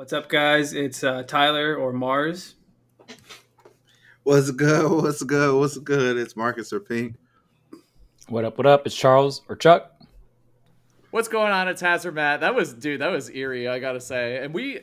What's up, guys? It's uh, Tyler or Marss. What's good? What's good? What's good? It's Marcus or Pink. What up? What up? It's Charles or Chuck. What's going on? It's Hazard Matt. That was, dude, that was eerie. I gotta say, and we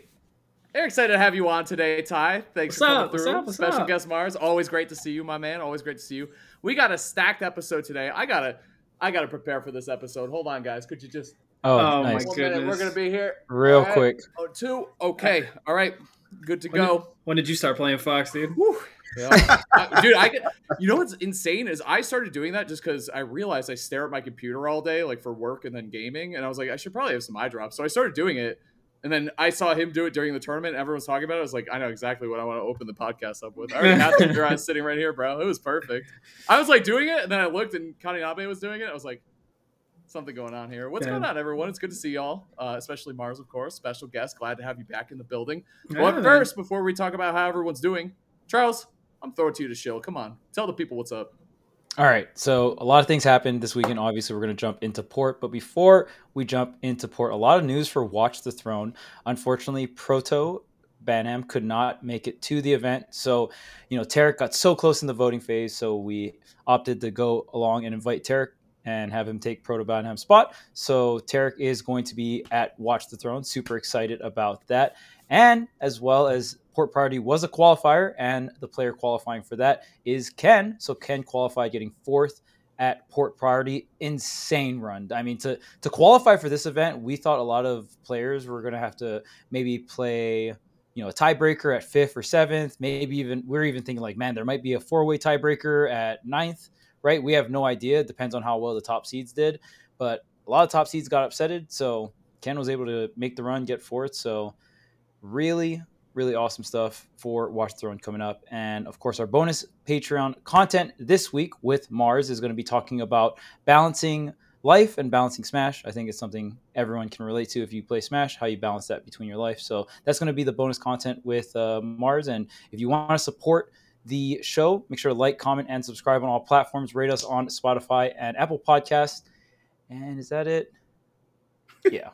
are excited to have you on today, Ty. Thanks What's for coming up? What's through. up? What's Special up? guest Marss. Always great to see you, my man. Always great to see you. We got a stacked episode today. I gotta, I gotta prepare for this episode. Hold on, guys. Could you just Oh, Oh, my nice. one minute? We're gonna be here. Real All right. quick. Oh, two. Okay. All right. Good to When did- go. When did you start playing Fox, dude? Whew. Yeah. Uh, dude, I get, you know what's insane is I started doing that just because I realized I stare at my computer all day, like for work and then gaming, and I was like, I should probably have some eye drops. So I started doing it, and then I saw him do it during the tournament. And everyone was talking about it. I was like, I know exactly what I want to open the podcast up with. I already had the eyes sitting right here, bro. It was perfect. I was like doing it, and then I looked, and Kaninabe was doing it. I was like. Something going on here. What's Yeah. going on, everyone? It's good to see y'all, uh, especially Marss, of course. Special guest. Glad to have you back in the building. Yeah, Well, man. first, before we talk about how everyone's doing, Charles, I'm throwing it to you to shill. Come on, tell the people what's up. All right. So a lot of things happened this weekend. Obviously, we're going to jump into port. But before we jump into port, a lot of news for Watch the Throne. Unfortunately, Proto Banham could not make it to the event. So, you know, Tarek got so close in the voting phase. So we opted to go along and invite Tarek and have him take Proto spot. So Tarek is going to be at Watch the Throne. Super excited about that. And as well as Port Priority was a qualifier, and the player qualifying for that is Ken. So Ken qualified getting fourth at Port Priority. Insane run. I mean, to to qualify for this event, we thought a lot of players were going to have to maybe play, you know, a tiebreaker at fifth or seventh. Maybe even we are even thinking like, man, there might be a four way tiebreaker at ninth. Right? We have no idea. It depends on how well the top seeds did, but a lot of top seeds got upsetted. So Ken was able to make the run, get fourth. So really really awesome stuff for Watch the Throne coming up. And of course, our bonus Patreon content this week with Marss is going to be talking about balancing life and balancing Smash. I think it's something everyone can relate to if you play Smash, how you balance that between your life. So that's going to be the bonus content with uh, Marss. And if you want to support the show, make sure to like, comment, and subscribe on all platforms. Rate us on Spotify and Apple Podcasts. And is that it? yeah.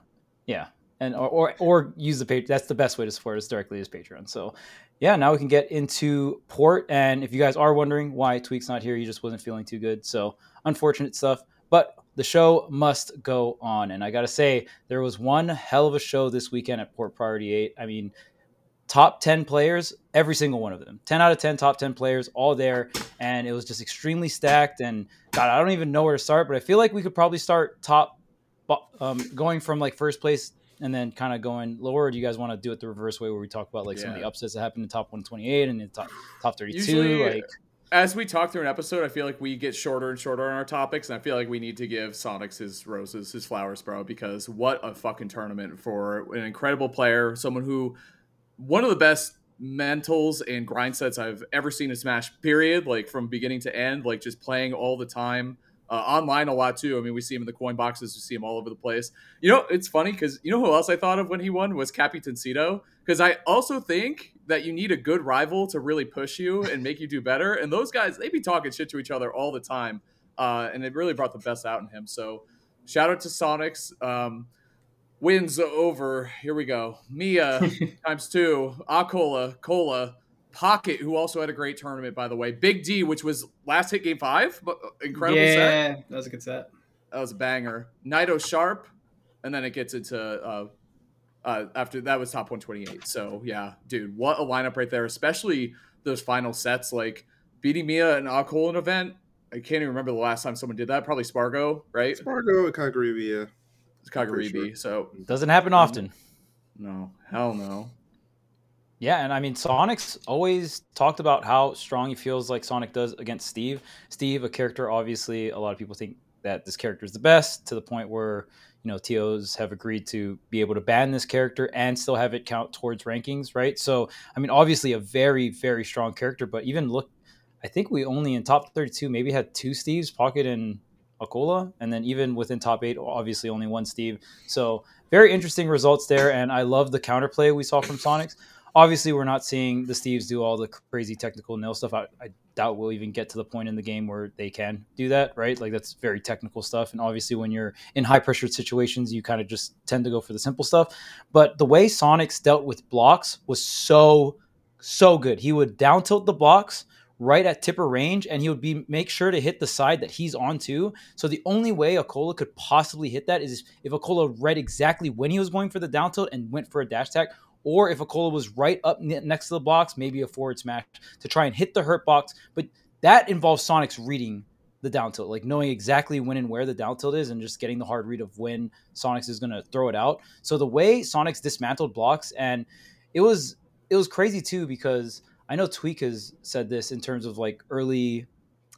Yeah and or, or or use the page. That's the best way to support us directly is Patreon. So, yeah, now we can get into port. And if you guys are wondering why Tweek's not here, he just wasn't feeling too good. So, unfortunate stuff. But the show must go on. And I got to say, there was one hell of a show this weekend at Port Priority 8. I mean, top 10 players, every single one of them. 10 out of 10 top 10 players, all there. And it was just extremely stacked. And God, I don't even know where to start, but I feel like we could probably start top, um, going from like first place and then kind of going lower? Do you guys want to do it the reverse way where we talk about like some of the upsets that happened in top 128 and in top top 32? Usually, like, As we talk through an episode, I feel like we get shorter and shorter on our topics, and I feel like we need to give Sonix his roses, his flowers, bro, because what a fucking tournament for an incredible player, someone who one of the best mentals and grind sets I've ever seen in Smash, period, like from beginning to end, like just playing all the time. Uh, online a lot too. I mean, we see him in the coin boxes. We see him all over the place. You know, it's funny because you know who else I thought of when he won was Cappy Tencito. Because I also think that you need a good rival to really push you and make you do better. And those guys, they be talking shit to each other all the time, uh, and it really brought the best out in him. So, shout out to Sonix. Um, wins over. Here we go. Miya times two. acola, Cola, Pocket, who also had a great tournament, by the way. Big D, which was last hit game five, but uh, incredible set. yeah, that was a good set. That was a banger. Naito Sharp, and then it gets into uh, uh, after that was top 128. So yeah, dude, what a lineup right there, especially those final sets like beating Miya and Akol an event. I can't even remember the last time someone did that. Probably Spargo, right? Spargo and Kagaribi, yeah. It's Kagaribi. sure. So doesn't happen often. no, hell no. Yeah, and I mean, Sonic's always talked about how strong he feels like Sonic does against Steve. Steve, a character, obviously, a lot of people think that this character is the best to the point where, you know, TOs have agreed to be able to ban this character and still have it count towards rankings, right? So, I mean, obviously, a very, very strong character, but even look, I think we only in top 32 maybe had two Steves, Pocket and acola, and then even within top eight, obviously only one Steve. So, very interesting results there, and I love the counterplay we saw from Sonix obviously we're not seeing the Steves do all the crazy technical nil stuff. I, I doubt we'll even get to the point in the game where they can do that, right? Like that's very technical stuff. And obviously, when you're in high pressure situations, you kind of just tend to go for the simple stuff. But the way Sonix dealt with blocks was so, so good. He would down tilt the blocks right at tipper range and he would be make sure to hit the side that he's on to. So the only way acola could possibly hit that is if acola read exactly when he was going for the down tilt and went for a dash attack or if acola was right up next to the box, maybe a forward smash to try and hit the hurt box. But that involves Sonic's reading the down tilt, like knowing exactly when and where the down tilt is, and just getting the hard read of when Sonix is going to throw it out. So the way Sonix dismantled blocks, and it was it was crazy too because I know Tweek has said this in terms of like early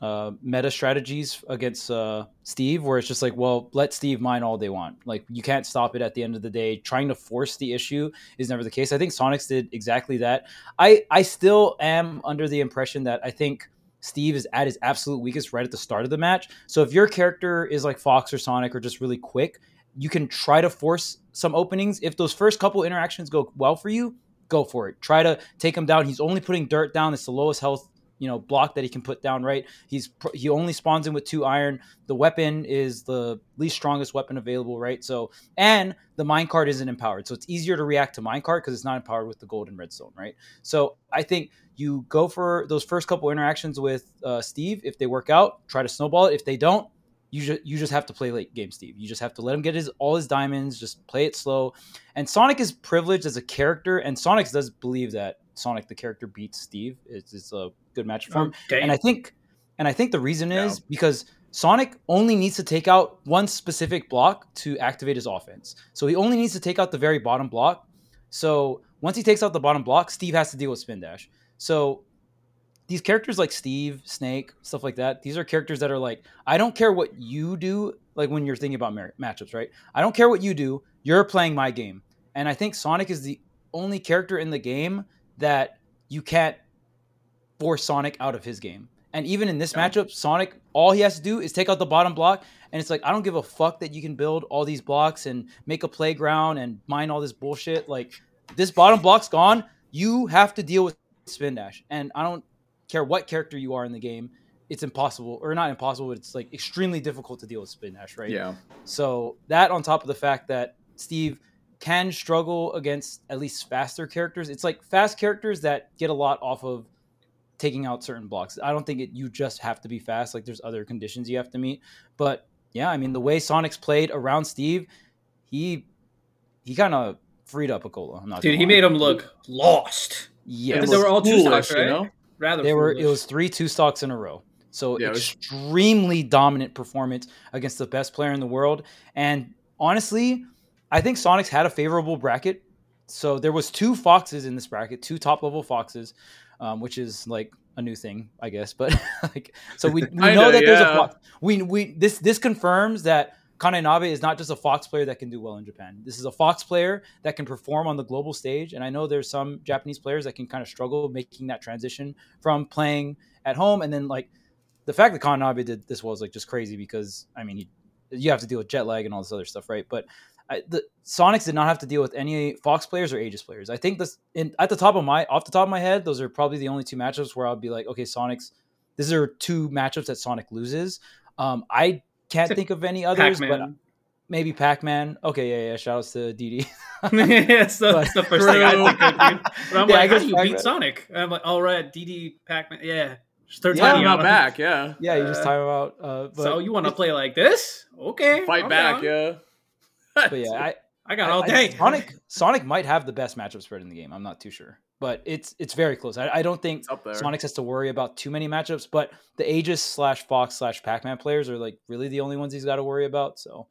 uh, meta strategies against uh, Steve, where it's just like, well, let Steve mine all they want. Like you can't stop it at the end of the day. Trying to force the issue is never the case. I think Sonix did exactly that. I I still am under the impression that I think Steve is at his absolute weakest right at the start of the match. So if your character is like Fox or Sonic or just really quick, you can try to force some openings. If those first couple interactions go well for you, go for it. Try to take him down. He's only putting dirt down. It's the lowest health you know block that he can put down right? He's he only spawns in with two iron. The weapon is the least strongest weapon available right? So and the minecart isn't empowered. So it's easier to react to minecart because it's not empowered with the golden redstone right? So i think you go for those first couple interactions with uh, steve. If they work out try to snowball it. If they don't you just you just have to play late game Steve. You just have to let him get his all his diamonds, just play it slow. And Sonic is privileged as a character, and Sonic does believe that Sonic the character beats Steve. It's, it's a good match for him. Oh, and I think and I think the reason is because Sonic only needs to take out one specific block to activate his offense. So he only needs to take out the very bottom block. So once he takes out the bottom block, Steve has to deal with spin dash. So these characters like Steve, Snake, stuff like that, these are characters that are like, I don't care what you do, like when you're thinking about mar- matchups, right? I don't care what you do, you're playing my game. And I think Sonic is the only character in the game that you can't force Sonic out of his game. And even in this yeah. matchup, Sonic, all he has to do is take out the bottom block. And it's like, I don't give a fuck that you can build all these blocks and make a playground and mine all this bullshit. Like, this bottom block's gone. You have to deal with spin dash. And I don't care what character you are in the game, it's impossible or not impossible, but it's like extremely difficult to deal with spin dash, right? Yeah. So that on top of the fact that Steve can struggle against at least faster characters. It's like fast characters that get a lot off of taking out certain blocks. I don't think it, you just have to be fast. Like there's other conditions you have to meet. But yeah, I mean the way Sonic's played around Steve, he he kind of freed up acola. I'm not Dude, he made him look lost. Yeah, they were all two stocks, right? You know? Rather, they were. It was three two stocks in a row. So yeah, extremely was... dominant performance against the best player in the world. And honestly, I think Sonix had a favorable bracket. So there was two foxes in this bracket, two top level foxes, um, which is like a new thing, I guess. But like, so we, we know that yeah. there's a fox. We we this this confirms that Kaninabe is not just a Fox player that can do well in Japan. This is a Fox player that can perform on the global stage. And I know there's some Japanese players that can kind of struggle making that transition from playing at home. And then like the fact that Kaninabe did this was like just crazy because I mean, you, you have to deal with jet lag and all this other stuff, right? But I, the Sonix did not have to deal with any Fox players or Aegis players. I think this in, at the top of my off the top of my head, those are probably the only two matchups where I'll be like, okay, Sonix. These are two matchups that Sonic loses. Um, I can't think of any others, Pac-Man. but maybe Pac Man. Okay, yeah, yeah. Shout outs to DD. yeah, so that's the first thing I think of. But I'm yeah, like, how do you Pac-Man. beat Sonic? And I'm like, all right, DD, Pac Man. Yeah. Just third yeah, time out back, yeah. Yeah, you just time him out. Uh, but so you want to play like this? Okay. Fight back, yeah. but yeah, I I got all day. I, Sonic Sonic might have the best matchup spread in the game. I'm not too sure, but it's it's very close. I, I don't think Sonic has to worry about too many matchups. But the Aegis slash Fox slash Pac Man players are like really the only ones he's got to worry about. So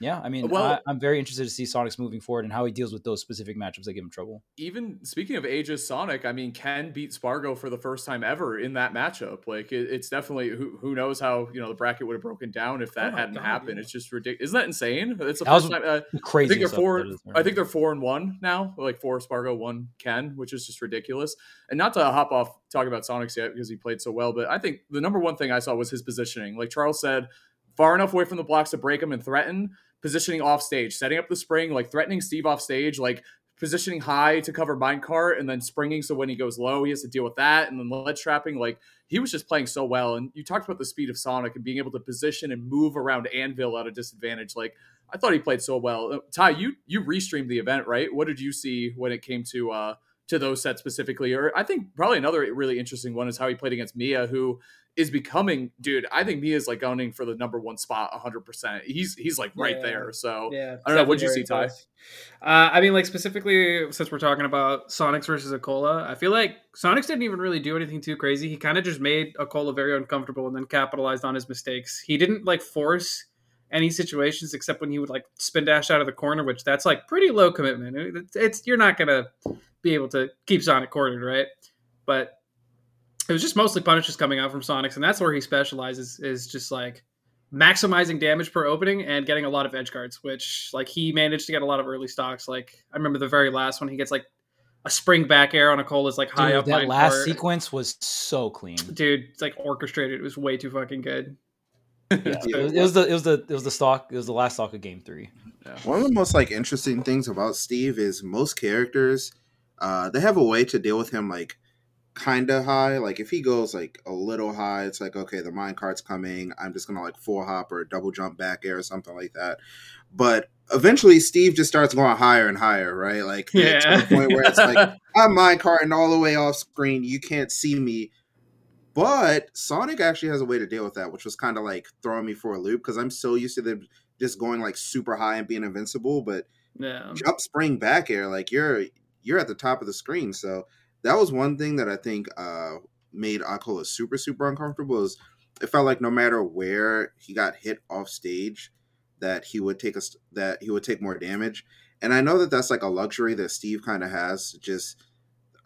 yeah, I mean, well, I, am very interested to see Sonic's moving forward and how he deals with those specific matchups that give him trouble. Even speaking of Aegis Sonic, I mean, Ken beat Spargo for the first time ever in that matchup. Like, it, it's definitely who, who knows how you know the bracket would have broken down if that oh hadn't God, happened. Yeah. It's just ridiculous. Isn't that insane? It's the that first time. Uh, crazy. I think they're four. I think they're four and one now. Like four Spargo, one Ken, which is just ridiculous. And not to hop off talk about Sonix yet because he played so well, but I think the number one thing I saw was his positioning. Like Charles said, far enough away from the blocks to break him and threaten positioning off stage, setting up the spring, like threatening Steve off stage, like positioning high to cover minecart and then springing so when he goes low he has to deal with that and then ledge trapping. Like he was just playing so well. And you talked about the speed of sonic and being able to position and move around anvil at a disadvantage. Like i thought he played so well. Uh, ty you you restreamed the event right? What did you see when it came to uh to those sets specifically or i think probably another really interesting one is how he played against Miya who is becoming, dude. I think Miya is like gunning for the number one spot, hundred percent. He's he's like right yeah. there. So yeah, I don't know. What'd you see, Ty? Uh, I mean, like specifically since we're talking about Sonix versus acola, I feel like Sonix didn't even really do anything too crazy. He kind of just made acola very uncomfortable and then capitalized on his mistakes. He didn't like force any situations except when he would like spin dash out of the corner, which that's like pretty low commitment. It's, it's you're not gonna be able to keep Sonic cornered, right? But it was just mostly punishes coming out from Sonix, and that's where he specializes is just like maximizing damage per opening and getting a lot of edge guards, which like he managed to get a lot of early stocks. Like I remember the very last one, he gets like a spring back air on acola is like high dude, up. That last part. sequence was so clean, dude. It's like orchestrated. It was way too fucking good. Yeah, it, was, the it was the it was the stock it was the last stock of game three. Yeah. One of the most like interesting things about Steve is most characters, uh, they have a way to deal with him like kind of high. Like if he goes like a little high, it's like okay, the mine cart's coming. I'm just gonna like four hop or double jump back air or something like that. But eventually, Steve just starts going higher and higher, right? Like yeah. to the point where it's like I'm mine carting all the way off screen. You can't see me. But Sonic actually has a way to deal with that, which was kind of like throwing me for a loop because I'm so used to them just going like super high and being invincible. But yeah. jump spring back air, like you're you're at the top of the screen, so that was one thing that I think uh, made acola super super uncomfortable. Is it felt like no matter where he got hit off stage, that he would take us that he would take more damage. And I know that that's like a luxury that Steve kind of has. Just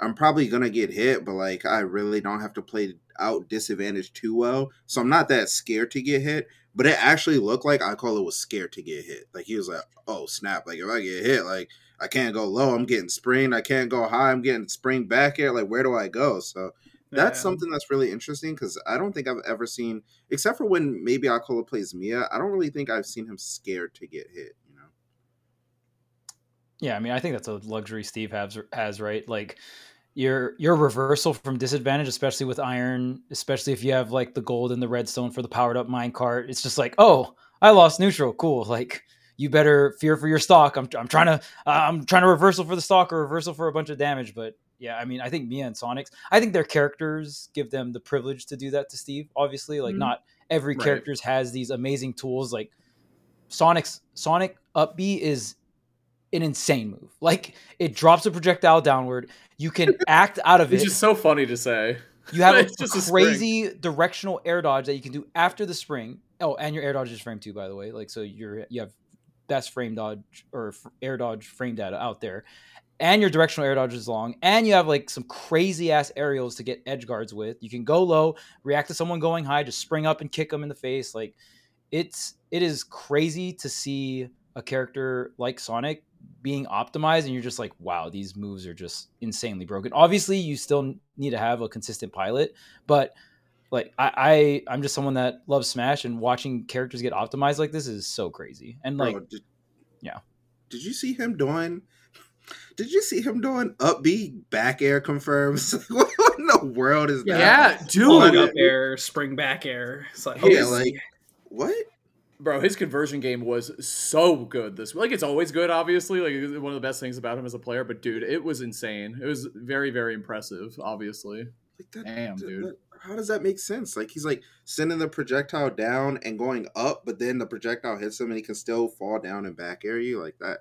I'm probably gonna get hit, but like I really don't have to play out disadvantage too well, so I'm not that scared to get hit. But it actually looked like acola was scared to get hit. Like he was like, "Oh snap! Like if I get hit, like I can't go low. I'm getting spring. I can't go high. I'm getting spring back here. Like, where do I go? So that's yeah. something that's really interesting because I don't think I've ever seen, except for when maybe acola plays Miya, I don't really think I've seen him scared to get hit. You know? Yeah, I mean, I think that's a luxury Steve has has right. Like your your reversal from disadvantage, especially with iron, especially if you have like the gold and the redstone for the powered up mine cart. It's just like, oh, I lost neutral. Cool. Like you better fear for your stock. I'm, I'm trying to uh, I'm trying to reversal for the stock or reversal for a bunch of damage. But yeah, I mean, I think Miya and Sonix, I think their characters give them the privilege to do that to Steve. Obviously, like mm-hmm. not every right. characters has these amazing tools. Like Sonic's Sonic up B is an insane move. Like it drops a projectile downward. You can act out of it. It's just so funny to say. You have a just crazy a directional air dodge that you can do after the spring. Oh, and your air dodge is frame too, by the way. Like so, you're you have best frame dodge or air dodge frame data out there and your directional air dodge is long, and you have like some crazy ass aerials to get edge guards with. You can go low, react to someone going high, just spring up and kick them in the face. Like it's it is crazy to see a character like Sonic being optimized, and you're just like, wow, these moves are just insanely broken. Obviously, you still need to have a consistent pilot, but like I, I am just someone that loves Smash and watching characters get optimized like this is so crazy. And like, Bro, did, yeah, did you see him doing? Did you see him doing up B back air confirms? what in the world is that? Yeah, dude, up air, spring back air. It's like, yeah, like what? Bro, his conversion game was so good this like it's always good, obviously. Like one of the best things about him as a player, but dude, it was insane. It was very, very impressive, obviously. Like that, Damn, dude. That, how does that make sense? Like he's like sending the projectile down and going up, but then the projectile hits him and he can still fall down and back air you like that.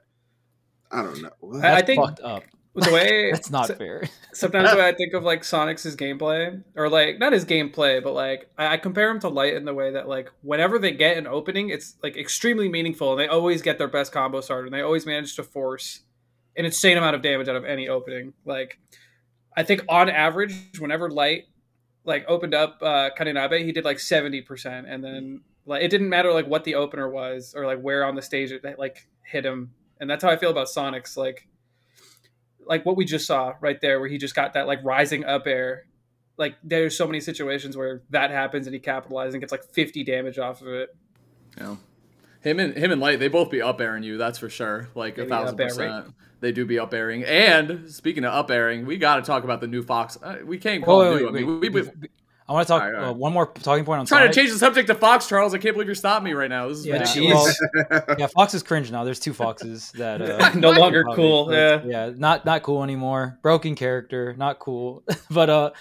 I don't know. What? I think fucked up. The way that's not so, fair. sometimes when I think of like Sonic's gameplay, or like not his gameplay, but like I, I compare him to Light in the way that like whenever they get an opening, it's like extremely meaningful, and they always get their best combo started, and they always manage to force an insane amount of damage out of any opening. Like I think on average, whenever Light like opened up uh Kaninabe, he did like 70%. And then like it didn't matter like what the opener was or like where on the stage it like hit him. And that's how I feel about Sonix. Like like what we just saw right there where he just got that like rising up air. Like there's so many situations where that happens and he capitalizes and gets like 50 damage off of it. Yeah. Him and him and Light, they both be up airing you. That's for sure. Like They a thousand percent. They do be up airing. And speaking of up airing, we got to talk about the new Fox. Uh, we can't Wait, call wait, it wait, new. I mean, wait. we, we, Be- I want to talk All right, all uh, one more talking point on trying Sonic. to change the subject to Fox, Charles. I can't believe you're stopping me right now. This is Yeah, ridiculous. jeez. Well, yeah, Fox is cringe now. There's two Foxes that uh, no longer Probably, cool. but, Yeah. yeah, not not cool anymore. Broken character, not cool. but uh,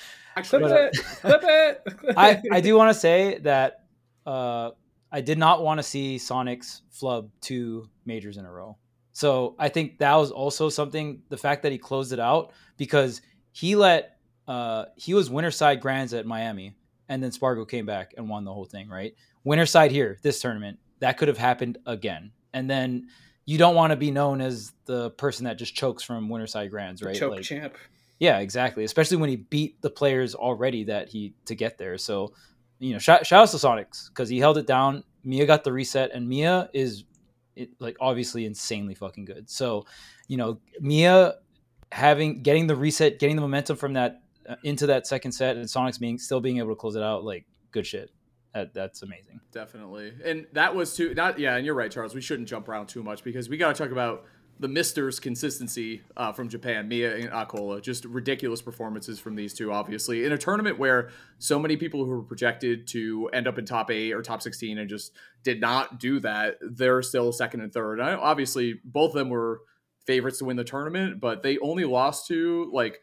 Flip But, it. Flip it. I I do want to say that uh, I did not want to see Sonic's flub two majors in a row. So I think that was also something. The fact that he closed it out because he let uh, he was Winterside Grands at Miami, and then Spargo came back and won the whole thing. Right, Winterside here this tournament that could have happened again, and then. You don't want to be known as the person that just chokes from Winterside Grands, right? Choke Like- champ. yeah, exactly. Especially when he beat the players already that he to get there. So, you know, shout, shout out to Sonix because he held it down. Miya got the reset, and Miya is it, like obviously insanely fucking good. So, you know, Miya having getting the reset, getting the momentum from that uh, into that second set, and Sonix being still being able to close it out, like good shit. That that's amazing. Definitely. And that was too not yeah, and you're right, Charles. We shouldn't jump around too much because we gotta talk about the Misters consistency uh, from Japan, Miya and acola. Just ridiculous performances from these two, obviously. In a tournament where so many people who were projected to end up in top eight or top 16 and just did not do that, they're still second and third. I, obviously, both of them were favorites to win the tournament, but they only lost to like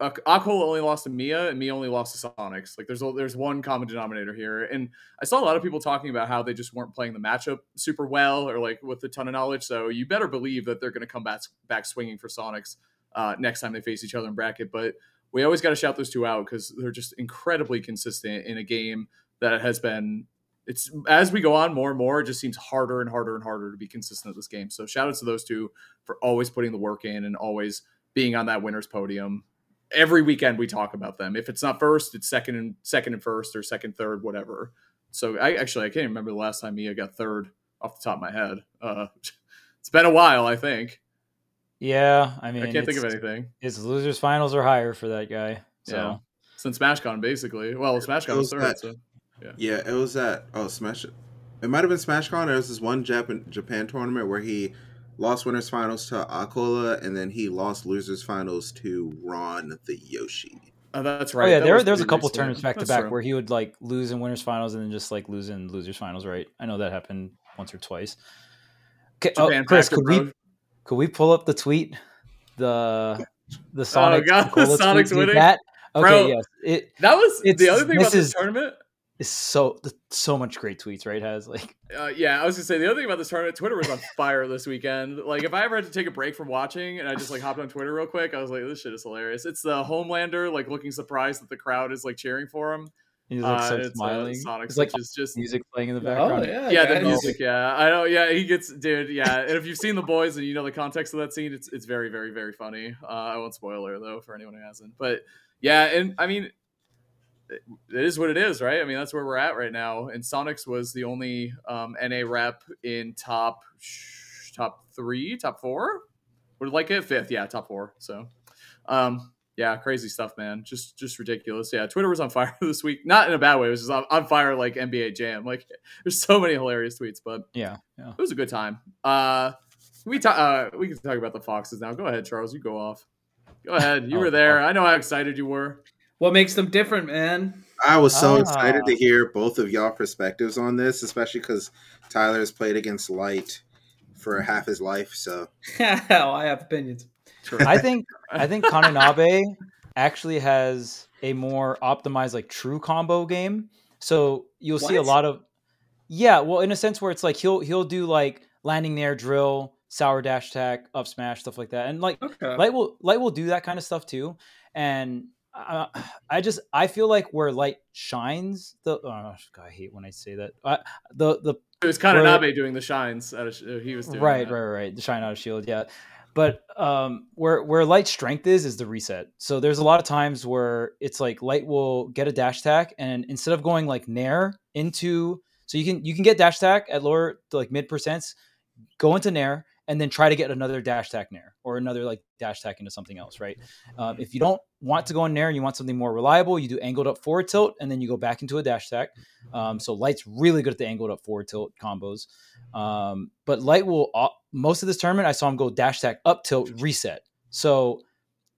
acola only lost to Miya, and Miya only lost to Sonix. Like there's a, there's one common denominator here, and I saw a lot of people talking about how they just weren't playing the matchup super well, or like with a ton of knowledge. So you better believe that they're going to come back back swinging for Sonix uh, next time they face each other in bracket. But we always got to shout those two out because they're just incredibly consistent in a game that has been. It's as we go on more and more, it just seems harder and harder and harder to be consistent at this game. So shout out to those two for always putting the work in and always being on that winner's podium every weekend we talk about them. If it's not first, it's second and second and first or second, third, whatever. So I actually I can't even remember the last time Miya got third off the top of my head. Uh, it's been a while, I think. Yeah, I mean, I can't think of anything It's losers finals or higher for that guy. So Yeah. since SmashCon, basically. Well, SmashCon was was third. that- So. Yeah, it was that. oh Smash. It might have been SmashCon. There was this one Japan Japan tournament where he lost winners finals to acola, and then he lost losers finals to Ron the Yoshi. Oh, that's oh, right. Oh yeah, That there was there's a couple recent. tournaments back to back where he would like lose in winners finals and then just like lose in losers finals, right? I know that happened once or twice. Okay, oh, Japan Chris, factor, could we could we pull up the tweet? The the oh, Sonic Oh, God, the Cola tweet, winning? that okay, Bro, yes. It That was It's- the other thing about this this is- tournament. Is so so much great tweets, right? Has like Uh, yeah, I was gonna say the other thing about this tournament, Twitter was on fire this weekend. Like, if I ever had to take a break from watching and I just like hopped on Twitter real quick, I was like, "This shit is hilarious." It's the Homelander like looking surprised that the crowd is like cheering for him. he's like Uh, so it's, uh, smiling. Sonic, It's like which is just music playing in the background. Oh background. yeah, yeah, the music. Yeah, I know. Yeah, he gets, dude. Yeah, and if you've seen the boys and you know the context of that scene, it's it's very, very, very funny. Uh, I won't spoil it though for anyone who hasn't. But yeah, and I mean, it is what it is, right? I mean, that's where we're at right now. And Sonix was the only um, NA rep in top sh- top three, top four. Would like it fifth, yeah, top four. So, um, yeah, crazy stuff, man. Just just ridiculous. Yeah, Twitter was on fire this week. Not in a bad way. It was just on, on fire like NBA Jam. Like there's so many hilarious tweets, but Yeah, yeah. it was a good time. Uh, we talk. Uh, we can talk about the Foxes now. Go ahead, Charles. You go off. Go ahead. You Oh, were there. I know how excited you were. What makes them different, man? I was so Ah. excited to hear both of y'all perspectives on this, especially because Tyler's played against Light for half his life. So Hell, I have opinions. I think I think Kaninabe actually has a more optimized like true combo game. So you'll see a lot of yeah, well in a sense where it's like he'll he'll do like landing nair drill, sour dash attack, up smash stuff like that. And like Okay. Light will Light will do that kind of stuff too. And uh, I just I feel like where Light shines the oh, God, I hate when I say that. Uh, the the It was Kaninabe doing the shines. A, sh- uh, he was doing right, that. right, right. The shine out of shield, yeah. But um, where where light strength is is the reset. So there's a lot of times where it's like light will get a dash attack, and instead of going like nair into, so you can you can get dash attack at lower like mid percents, go into nair, and then try to get another dash attack nair or another like dash attack into something else, right? Um, if you don't want to go in nair and you want something more reliable, you do angled up forward tilt, and then you go back into a dash attack. Um, so light's really good at the angled up forward tilt combos. Um, but Light will most of this tournament I saw him go dash attack up tilt reset. So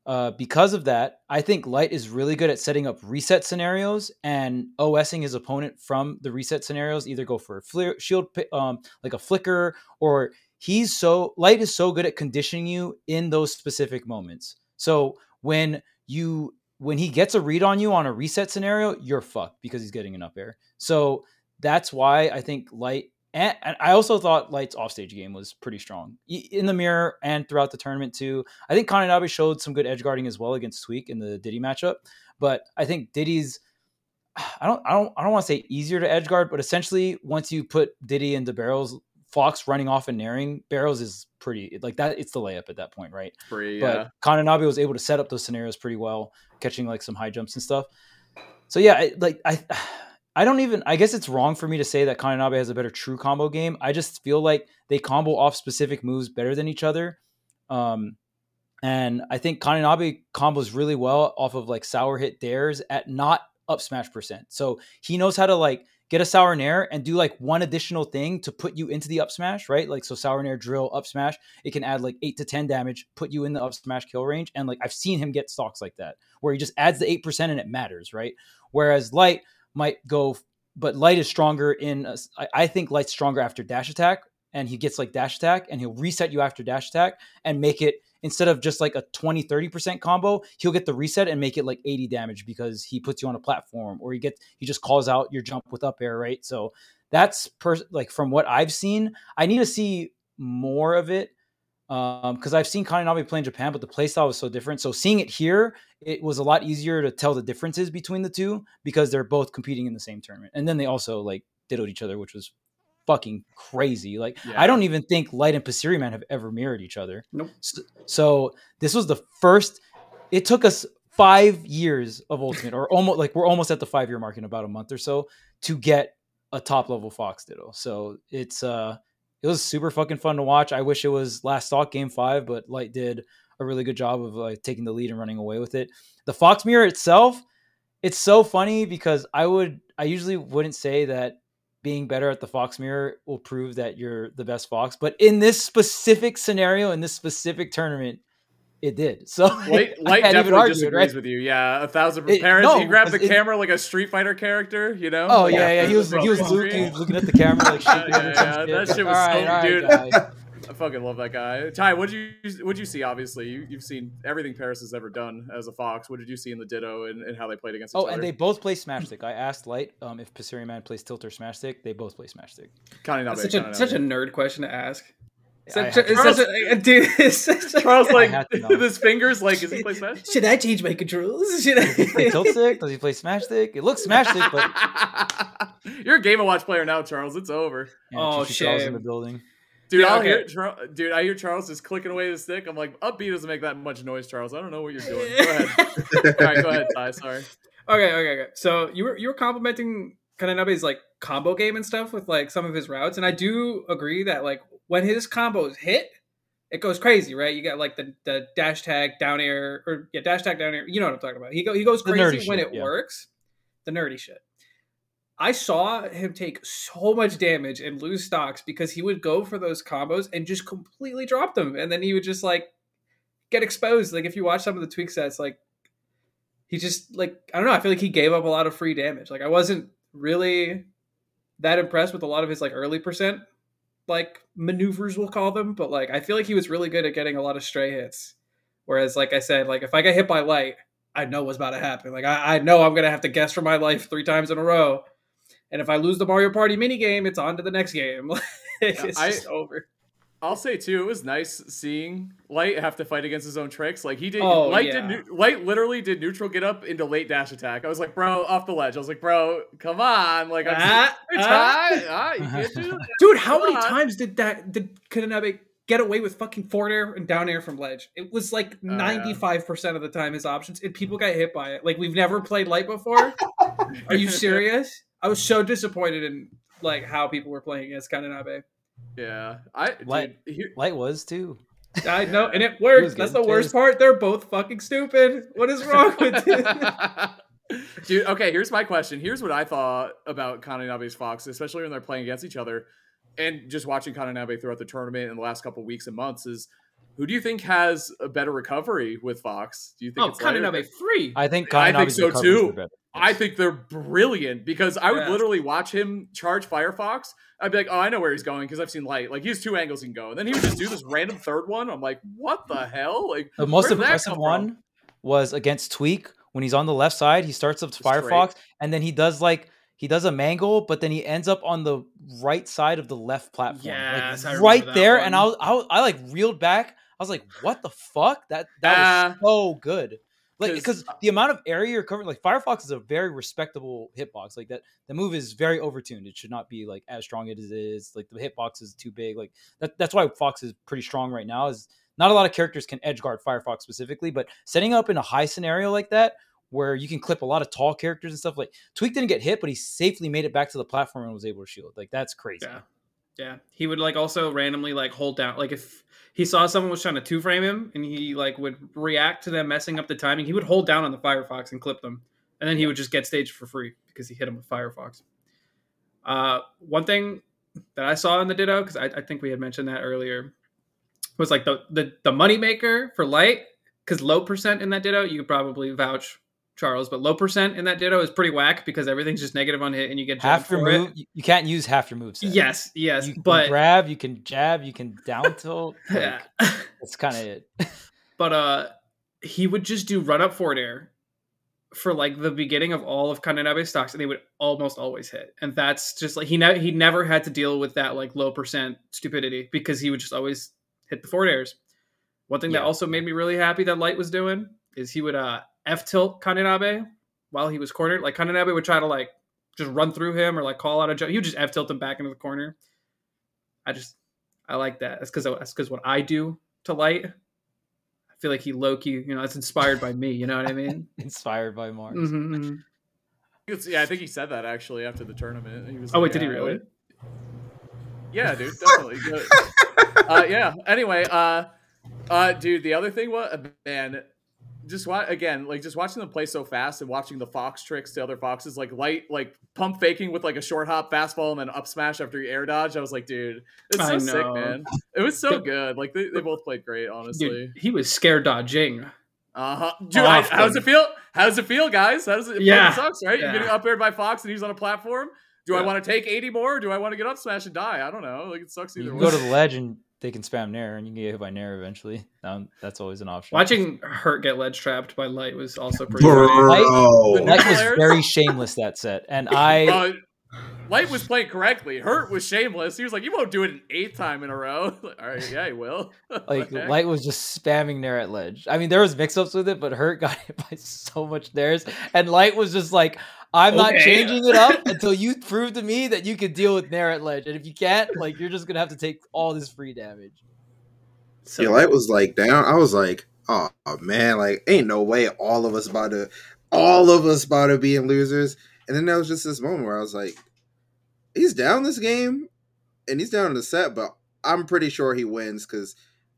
uh, because of that, I think Light is really good at setting up reset scenarios and OSing his opponent from the reset scenarios. Either go for a shield, um, like a flicker, or he's so Light is so good at conditioning you in those specific moments. So when you when he gets a read on you on a reset scenario, you're fucked because he's getting an up air. So that's why I think Light and, and, I also thought Light's offstage game was pretty strong in the mirror and throughout the tournament too. I think Kaninabe showed some good edge guarding as well against Tweek in the Diddy matchup, but I think Diddy's I don't I don't I don't want to say easier to edge guard, but essentially once you put Diddy into barrels, Fox running off and naring barrels is pretty like that. It's the layup at that point, right? Free, but yeah. Kaninabe was able to set up those scenarios pretty well, catching like some high jumps and stuff. So yeah, like I I don't even. I guess it's wrong for me to say that Kaninabe has a better true combo game. I just feel like they combo off specific moves better than each other. Um, and I think Kaninabe combos really well off of like sour hit dares at not up smash percent. So he knows how to like get a sour nair and do like one additional thing to put you into the up smash, right? Like so sour nair drill up smash, it can add like eight to ten damage, put you in the up smash kill range. And like I've seen him get stocks like that, where he just adds the eight percent and it matters, right? Whereas light might go, but Light is stronger in. A, I think Light's stronger after dash attack, and he gets like dash attack, and he'll reset you after dash attack and make it instead of just like a 20 30% combo he'll get the reset and make it like 80 damage because he puts you on a platform or he gets he just calls out your jump with up air right so that's per like from what i've seen i need to see more of it because um, I've seen Kaninabe play in Japan, but the playstyle was so different. So seeing it here, it was a lot easier to tell the differences between the two because they're both competing in the same tournament, and then they also like diddled each other, which was fucking crazy. Like yeah. I don't even think Light and Pasiri Man have ever mirrored each other. Nope. So, so this was the first. It took us five years of Ultimate, or almost like we're almost at the five year mark in about a month or so to get a top level Fox Ditto. So it's uh it was super fucking fun to watch. I wish it was last stock game five, but Light did a really good job of like taking the lead and running away with it. The Fox Mirror itself, it's so funny because I would I usually wouldn't say that being better at the Fox Mirror will prove that you're the best Fox, but in this specific scenario in this specific tournament, it did. So Light, Light definitely argue, disagrees right? with you. Yeah, a thousand it, parents. No, he grabbed the it, camera like a Street Fighter character. You know? Oh yeah, yeah. He was he was, he was looking at the camera like yeah, yeah, yeah. That shit was so right, dude. Right, I fucking love that guy. Ty, what did you what did you see? Obviously, you, have seen everything Paris has ever done as a Fox. What did you see in the Ditto and, and how they played against? Oh, and they both play Smash Stick. I asked Light um, if Pasiri Man plays Tilt or Smash Stick. They both play Smash Stick. Kaninabe, such a such a nerd question to ask. Such a, Charles, such a, dude, such a, Charles like his fingers like does he play Smash? Should I change my controls? Should I Does he play tilt stick? Does he play Smash stick? It looks Smash stick, but you're a Game of Watch player now, Charles. It's over. Yeah, oh shit! in the building. Dude, yeah, I'll okay. hear dude. I hear Charles just clicking away the stick. I'm like, upbeat doesn't make that much noise, Charles. I don't know what you're doing. Go ahead. All right, go ahead, Ty. Sorry. Okay, okay, okay. So you were you were complimenting Kaninabe's like combo game and stuff with like some of his routes, and I do agree that like when his combos hit, it goes crazy, right? You got like the, the dash attack down air or yeah, dash attack down air. You know what I'm talking about. He go he goes crazy when shit, it yeah. works. The nerdy shit. I saw him take so much damage and lose stocks because he would go for those combos and just completely drop them, and then he would just like get exposed. Like if you watch some of the Tweek sets, like he just like I don't know. I feel like he gave up a lot of free damage. Like I wasn't really that impressed with a lot of his like early percent like maneuvers we'll call them but like i feel like he was really good at getting a lot of stray hits whereas like i said like if i get hit by light i know what's about to happen like i, I know i'm gonna have to guess for my life three times in a row and if i lose the mario party mini game it's on to the next game it's I, just over I'll say too, it was nice seeing Light have to fight against his own tricks. Like he did, oh, Light yeah. did, Light literally did neutral get up into late dash attack. I was like, bro, off the ledge. I was like, bro, come on, like, I'm ah, ah, ah, you can't do that. dude. How come many on. times did that did Kaninabe get away with fucking forward air and down air from ledge? It was like ninety five percent of the time his options, and people got hit by it. Like we've never played Light before. Are you serious? I was so disappointed in like how people were playing against Kaninabe. Yeah, I light, dude, here, light was too. I know, and it worked. That's the worst part. They're both fucking stupid. What is wrong with you? Dude, okay, here's my question. Here's what I thought about Kaninabe's Fox, especially when they're playing against each other. and just watching Kaninabe throughout the tournament in the last couple weeks and months is who do you think has a better recovery with Fox? Do you think Oh, it's Light or- Kaninabe three. I think I think so, too. are better. I think they're brilliant because I would Yeah. literally watch him charge Firefox. I'd be like, oh, I know where he's going because I've seen Light. Like, he has two angles he can go. And then he would just do this random third one. I'm like, what the hell? Like, The most where did that impressive come from? one was against Tweek when he's on the left side. He starts up to Straight. Firefox, and then he does like he does a mangle, but then he ends up on the right side of the left platform, Yes, like right there. And I was, I was I like reeled back. I was like, "What the fuck? That that Ah. was so good." Like 'Cause- because the amount of area you're covering, like Firefox is a very respectable hitbox. Like that, the move is very overtuned. It should not be like as strong as it is. Like the hitbox is too big. Like that, that's why Fox is pretty strong right now. Is not a lot of characters can edge guard Firefox specifically, but setting up in a high scenario like that where you can clip a lot of tall characters and stuff like Tweek didn't get hit, but he safely made it back to the platform and was able to shield. Like that's crazy. Yeah. Yeah. He would like also randomly like hold down like if he saw someone was trying to two frame him and he like would react to them messing up the timing, he would hold down on the Firefox and clip them. And then he would just get staged for free because he hit him with Firefox. Uh one thing that I saw in the Ditto, because I, I think we had mentioned that earlier, was like the the, the money maker for light, because low percent in that Ditto, you could probably vouch Charles, but low percent in that Ditto is pretty whack because everything's just negative on hit and you get Half your for it. you, can't use half your moves. Yes, yes, you can but grab, you can jab, you can down tilt. Like, yeah. That's kind of it. but uh he would just do run up forward air for like the beginning of all of Kaninabe stocks and they would almost always hit. And that's just like he ne- he never had to deal with that like low percent stupidity because he would just always hit the forward airs. One thing that also made me really happy that Light was doing is he would uh F tilt Kaninabe while he was cornered. Like Kaninabe would try to like just run through him or like call out a jump. He would just F tilt him back into the corner. I just I like that. That's because that's because what I do to Light. I feel like he low key, you know, it's inspired by me. You know what I mean? Inspired by Marss. Mhm, mhm. It's- Yeah, I think he said that actually after the tournament. He was Oh like, wait, did he really? like- Yeah, dude, definitely. uh, yeah. Anyway, uh, uh, dude, the other thing was, man, just wa- again, like just watching them play so fast and watching the fox tricks to other foxes, like light, like pump faking with like a short hop fast fall and then up smash after you air dodge. I was like, dude, it's so sick, man. It was so Dude. good. Like they, they both played great, honestly. Dude, he was scared dodging. Uh huh. Dude, I, how does it feel? How does it feel, guys? How does it? It Yeah. fucking sucks, right? You're getting up aired by Fox and he's on a platform. Do I want to take 80 more? Or do I want to get up smash and die? I don't know. Like it sucks You either can way. go to the ledge and they can spam Nair, and you can get hit by Nair eventually. Um, that's always an option. Watching Hurt get ledge trapped by Light was also pretty. Bro. funny. The Light was very shameless that set, and I Uh, Light was playing correctly. Hurt was shameless. He was like, "You won't do it an eighth time in a row." Like, All right, yeah, he will. like Okay. Light was just spamming Nair at ledge. I mean, there was mix-ups with it, but Hurt got hit by so much Nairs, and Light was just like, "I'm not changing it up until you prove to me that you can deal with Nair at ledge, and if you can't, like, you're just gonna have to take all this free damage." So, Your light was like down. I was like, oh, man, like ain't no way all of us about to, all of us about to being losers. And then there was just this moment where I was like, he's down this game, and he's down in the set, but I'm pretty sure he wins because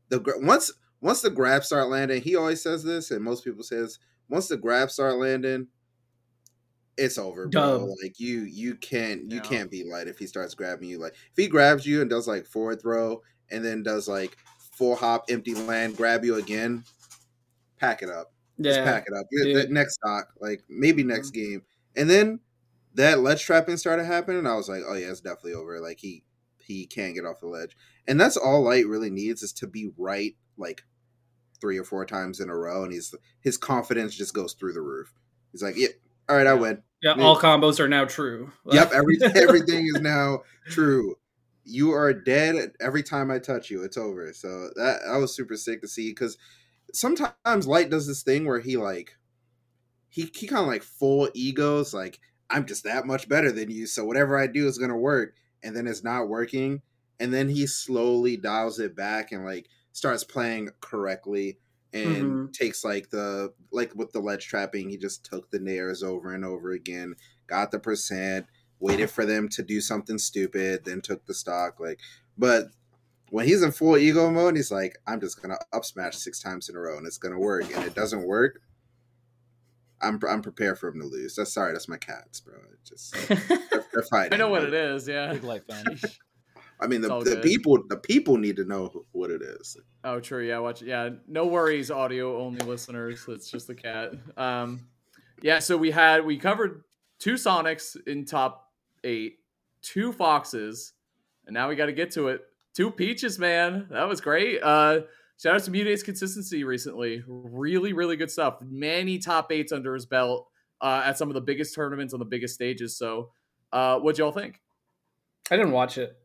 the once once the grabs start landing, he always says this, and most people says once the grabs start landing, it's over, bro. Like you you can't you Yeah. can't be light if he starts grabbing you. Like if he grabs you and does like forward throw and then does like full hop, empty land, grab you again, pack it up. Just yeah, pack it up. You're- Dude. next stock, like maybe next mm-hmm. game. And then that ledge trapping started happening. I was like, oh yeah, it's definitely over. Like he he can't get off the ledge. And that's all light really needs is to be right like three or four times in a row. And he's his confidence just goes through the roof. He's like, yeah, all right, I win. yeah. All combos are now true. Yep, every, everything is now true. You are dead every time I touch you. It's over. So that I was super sick to see because sometimes Light does this thing where he like he he kind of like full egos like I'm just that much better than you. So whatever I do is gonna work, and then it's not working, and then he slowly dials it back and like starts playing correctly and Mhm. takes like the like with the ledge trapping he just took the nairs over and over again got the percent waited for them to do something stupid then took the stock like but when he's in full ego mode he's like i'm just gonna up smash six times in a row and it's gonna work and it doesn't work i'm, I'm prepared for him to lose that's sorry that's my cats bro it just they're, they're fighting I know what it is. Yeah. Big Light fan. I mean, the, the people the people need to know what it is. Oh, true. Yeah, watch. Yeah, no worries, audio only listeners. It's just the cat. Um, yeah. So we had we covered two Sonics in top eight, two Foxes, and now we got to get to it. Two Peaches, man. That was great. Uh, shout out to MuteAce's consistency recently. Really, really good stuff. Many top eights under his belt uh, at some of the biggest tournaments on the biggest stages. So, uh, what'd y'all think? I didn't watch it.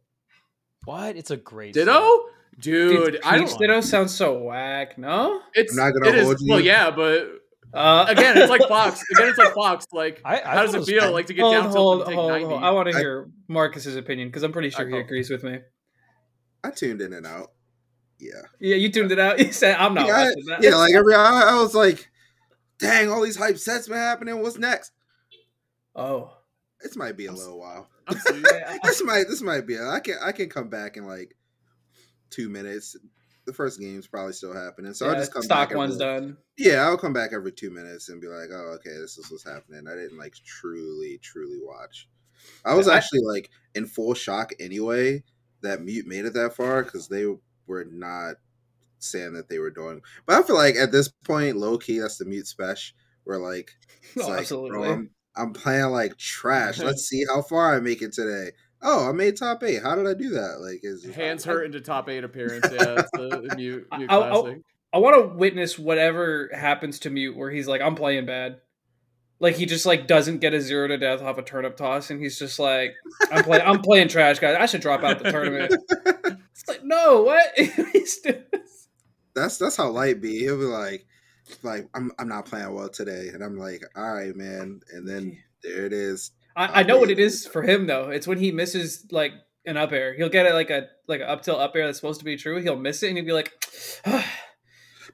What? It's a great Ditto, song. dude. Dude, I Peach don't. Ditto sounds so whack. No. It's I'm not gonna it is- hold you. Well, yeah, but Uh, again, it's like Fox. Again, it's like Fox. Like, I- I how does it it feel fun. like to get hold, down hold, to take hold, 90? hold. I want to I- hear Marcus's opinion because I'm pretty sure he agrees with me. I tuned in and out. Yeah, Yeah, you tuned it out. You said I'm not yeah, watching that. yeah. Like every, I, I was like, dang, all these hype sets been happening. What's next? oh, This might be a I'm s- little while. This might this might be. I can I can come back in like two minutes. The first game's probably still happening, so I'll just come stock back. one's every- done. Yeah, I'll come back every two minutes and be like, "Oh, okay, this is what's happening." I didn't like truly, truly watch. I was actually like in full shock anyway that Mute made it that far because they were not saying that they were doing. But I feel like at this point, low key, that's the Mute special. Where like, Oh, like, absolutely. bro, I'm I'm playing like trash. Let's see how far I make it today. Oh, I made top eight. How did I do that? Like, is Hands hurt into top eight appearance. Yeah, that's the mute, mute I- I- classic. I want to witness whatever happens to Mute where he's like, I'm playing bad. Like he just like doesn't get a zero to death off a turnip toss, and he's just like, I'm playing, I'm playing trash, guys. I should drop out the tournament. It's like, no, what? He's doing- that's that's how light be. He'll be like, like I'm I'm not playing well today, and I'm like, all right, man. And then there it is. I, I know what it is for him though. It's when he misses like an up air. He'll get it like a like an up tilt up air that's supposed to be true. He'll miss it, and he'll be like, I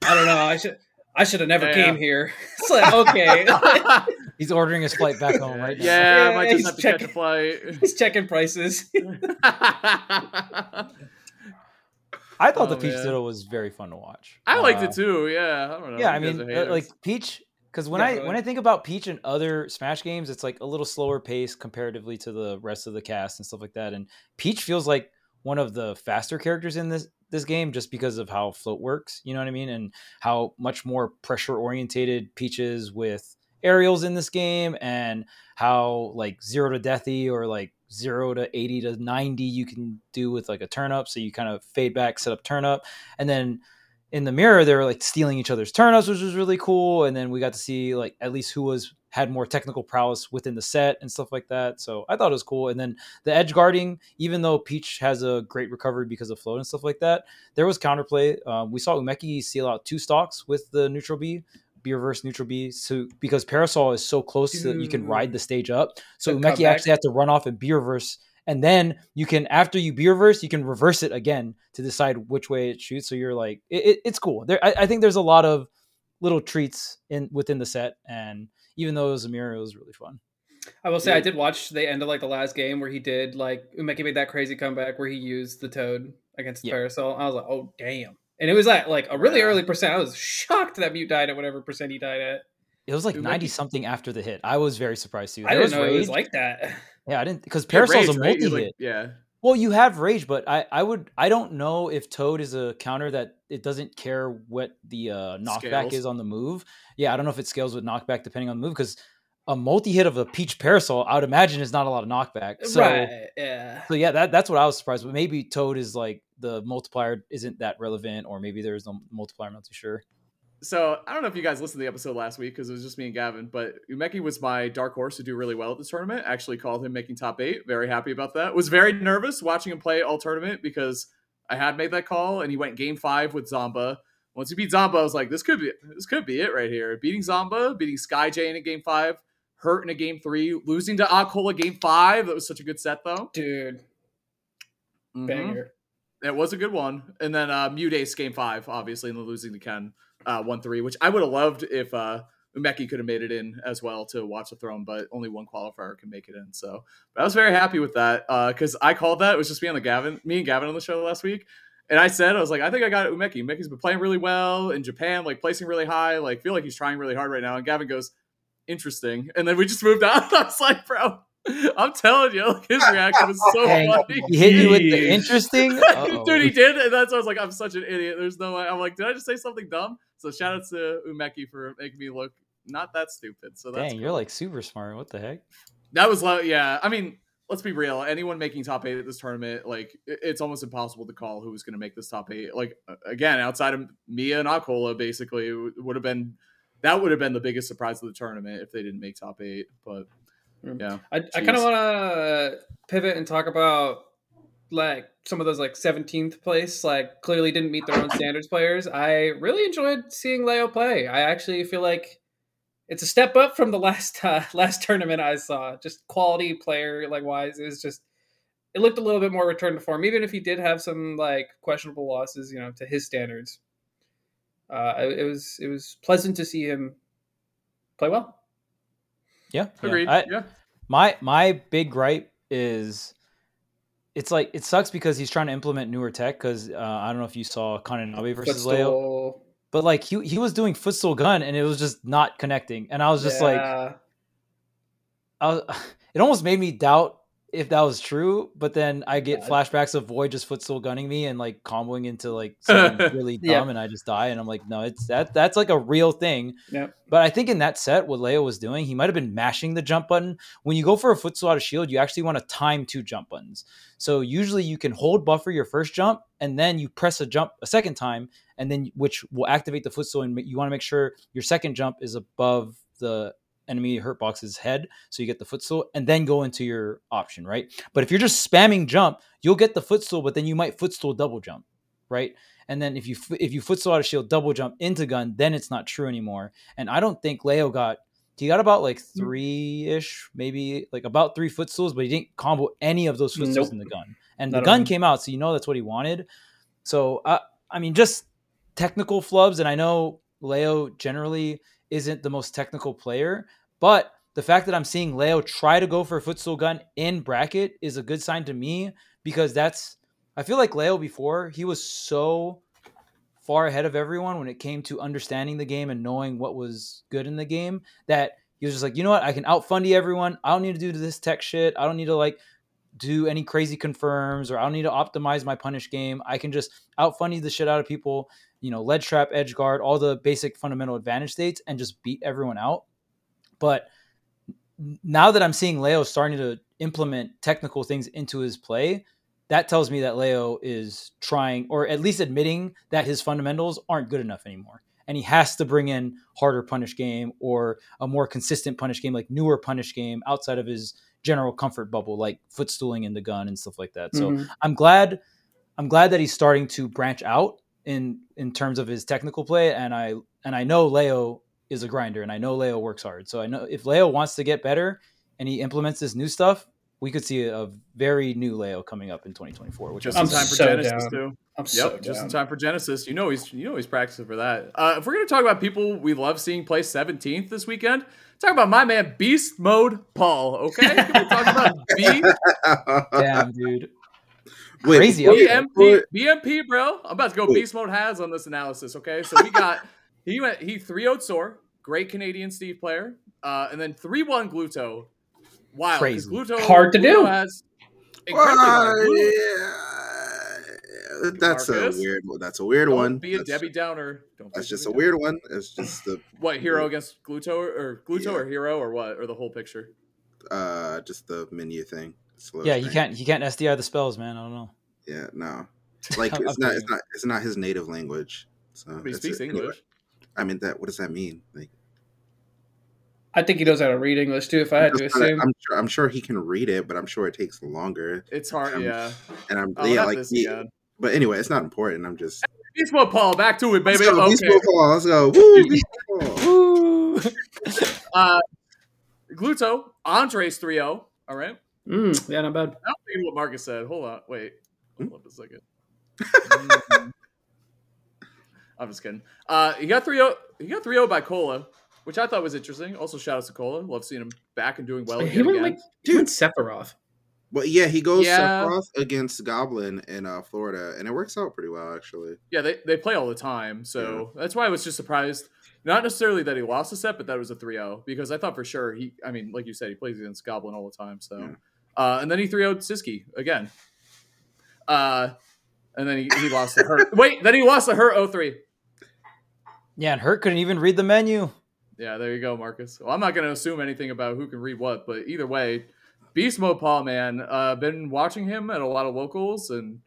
don't know. I should. I should have never Yeah. came here. It's like okay, He's ordering his flight back home right now. yeah, I might just he's have to catch a flight. he's checking prices. I thought the Oh, Peach man. Ditto was very fun to watch. I liked Uh, it too. Yeah, I don't know. Yeah, I mean, uh, like. Peach, because when I when I think about Peach and other Smash games, it's like a little slower pace comparatively to the rest of the cast and stuff like that. And Peach feels like one of the faster characters in this this game just because of how float works. You know what I mean? And how much more pressure orientated Peach is with aerials in this game, and how like zero to deathy or like zero to 80 to 90 you can do with like a turnip so you kind of fade back set up turnip and then in the mirror they were like stealing each other's turnips which was really cool. And then we got to see like at least who was had more technical prowess within the set and stuff like that. So i thought it was cool. And then the edge guarding even though peach has a great recovery because of float and stuff like that there was counterplay. Um, we saw umeki seal out two stocks with the neutral b B reverse neutral B so because Parasol is so close that you can ride the stage up. So The Umeki comeback. actually had to run off and B reverse and then you can after you B reverse, you can reverse it again to decide which way it shoots. So you're like, it, it- it's cool. There, I, I think there's a lot of little treats in within the set, and even though it was a mirror, it was really fun. I will say I did watch the end of like the last game where he did like Umeki made that crazy comeback where he used the toad against the Yeah. parasol. I was like, oh damn. And it was at like a really Yeah. early percent. I was shocked that Mute died at whatever percent he died at. It was like ninety something after the hit. I was very surprised too. I didn't know it was like that. yeah, I didn't because Parasol's rage, a multi hit. like, yeah. Well, you have rage, but I, I would I don't know if Toad is a counter that it doesn't care what the uh, knockback Scales. is on the move. Yeah, I don't know if it scales with knockback depending on the move because a multi hit of a Peach Parasol, I would imagine is not a lot of knockback. So, right. Yeah. so yeah, that that's what I was surprised. But maybe Toad is like the multiplier isn't that relevant, or maybe there's no multiplier. I'm not too sure. So I don't know if you guys listened to the episode last week because it was just me and Gavin, but Umeki was my dark horse to do really well at this tournament. Actually called him making top eight. Very happy about that. Was very nervous watching him play all tournament because I had made that call and he went game five with Zamba. Once he beat Zamba, I was like, this could be this could be it right here. Beating Zamba, beating Sky J in a game five, hurt in a game three, losing to acola game five. That was such a good set though. Dude. Mhm. Banger. It was a good one. And then uh MuteAce game five, obviously, and then losing to Ken uh one three, which I would have loved if uh Umeki could have made it in as well to watch the throne, but only one qualifier can make it in. So but I was very happy with that. Uh because I called that. It was just me on the Gavin, me and Gavin on the show last week. And I said, I was like, I think I got Umeki. Umeki's been playing really well in Japan, like placing really high, like feel like he's trying really hard right now. And Gavin goes, interesting. And then we just moved on. I was like, bro, I'm telling you, like, his reaction was so Dang, funny. He hit you with the interesting. Dude, he did, and that's why I was like, I'm such an idiot. There's no way. I'm like, did I just say something dumb? So shout out to Umeki for making me look not that stupid. So that's Dang, you're like super smart. What the heck? that was like, yeah. I mean, let's be real. Anyone making top eight at this tournament, like, it's almost impossible to call who was going to make this top eight. Like, again, outside of Miya and acola, basically, it would have been that would have been the biggest surprise of the tournament if they didn't make top eight. But yeah, I, I kind of want to pivot and talk about like some of those like 17th place like clearly didn't meet their own standards players. I really enjoyed seeing leo play. I actually feel like it's a step up from the last uh, last tournament i saw. Just quality player like wise is just it looked a little bit more return to form even if he did have some like questionable losses you know to his standards uh it, it was it was pleasant to see him play well Yeah, yeah. agreed. I- yeah, my my big gripe is it's like it sucks because he's trying to implement newer tech because uh, I don't know if you saw Kaninabe versus Leo, but like he he was doing footstool gun and it was just not connecting, and I was just like. I was, it almost made me doubt if that was true. But then I get flashbacks of Void just footstool gunning me and like comboing into like something really dumb, Yeah. and I just die, and I'm like, no, it's that that's like a real thing. Yep. But I think in that set, what Leo was doing, he might have been mashing the jump button. When you go for a footstool out of shield, you actually want to time two jump buttons. So usually you can hold buffer your first jump, and then you press a jump a second time, and then which will activate the footstool. And you want to make sure your second jump is above the enemy hurt box's head, so you get the footstool, and then go into your option, right? But if you're just spamming jump, you'll get the footstool, but then you might footstool double jump, right? And then if you if you footstool out of shield, double jump into gun, then it's not true anymore. And I don't think Leo got he got about like three ish, maybe like about three footstools, but he didn't combo any of those footstools Nope. in the gun. And Not the gun came out, so you know that's what he wanted. So uh, I mean, just technical flubs, and I know Leo generally isn't the most technical player, but the fact that I'm seeing Leo try to go for a footstool gun in bracket is a good sign to me because that's I feel like Leo before he was so far ahead of everyone when it came to understanding the game and knowing what was good in the game that he was just like, you know what, I can outfundy everyone. I don't need to do this tech shit. I don't need to like do any crazy confirms or I don't need to optimize my punish game. I can just outfundy the shit out of people, you know, ledge trap, edge guard, all the basic fundamental advantage states and just beat everyone out. But now that I'm seeing Leo starting to implement technical things into his play, that tells me that Leo is trying, or at least admitting that his fundamentals aren't good enough anymore. And he has to bring in harder punish game or a more consistent punish game, like newer punish game outside of his general comfort bubble, like footstooling in the gun and stuff like that. So Mhm. I'm glad, I'm glad that he's starting to branch out in in terms of his technical play. And I and I know Leo is a grinder, and I know Leo works hard. So I know if Leo wants to get better and he implements this new stuff, we could see a very new Leo coming up in 2024. Which is just I'm in time for so Genesis down. too. I'm Yep, so just down. in time for Genesis. You know he's you know he's practicing for that. Uh, if we're gonna talk about people we love seeing play 17th this weekend, talk about my man Beast Mode Paul. Okay, can we talk about B damn, dude. Wait, Crazy before- update. BMP BMP bro? I'm about to go Wait. Beast Mode has on this analysis. Okay, so we got he went he 3 0 Soar, great Canadian Steve player, uh, and then 3 1 Gluto. Wild, 'cause Crazy. Gluto Hard to Gluto do. Has incredibly. Well, yeah, that's Marcus? a weird. one. That's a weird Don't one. be a that's, Debbie Downer. Don't be that's just a Debbie weird one. It's just the What hero against Gluto or Gluto Yeah. or hero or what or the whole picture? uh just the menu thing. It's a little Yeah, you strange. can't you can't SDI the spells, man. I don't know. Yeah, no. Like it's not. It's not. It's not his native language. So But he speaks it. Anyway, English. I mean, that. What does that mean? Like, I think he knows how to read English too. If I had to assume, I'm sure. I'm sure he can read it, but I'm sure it takes longer. It's hard, Um, yeah. And I'm Oh, yeah, not like. this he- again. but anyway, it's not important. I'm just. Beast Mode Paul, back to it, baby. Let's go. Okay. Beast Mode, Let's go. Woo, Beast Mode. Woo! Uh, Gluto, Andres 3 0. All right. Mm, yeah, not bad. I'm thinking what Marcus said. Hold on. Wait. Hmm? Hold up a second. Mm. I'm just kidding. Uh, he got 3 0. He got 3 0 by Cola, which I thought was interesting. Also, shout out to Cola. Love seeing him back and doing well. he went again. like he went Sephiroth. But yeah, he goes Yeah. Sephiroth against Goblin in uh, Florida, and it works out pretty well actually. Yeah, they, they play all the time, so that's why I was just surprised. Not necessarily that he lost a set, but that it was a 3-0 because I thought for sure he. I mean, like you said, he plays against Goblin all the time. So, Yeah. uh, and then he 3-0'd Siski again. Uh, and then he, he lost to Hurt. Wait, then he lost to Hurt 0-3. Yeah, and Hurt couldn't even read the menu. Yeah, there you go, Marcus. Well, I'm not going to assume anything about who can read what, but either way, Beast Mode Paul, man, uh, been watching him at a lot of locals and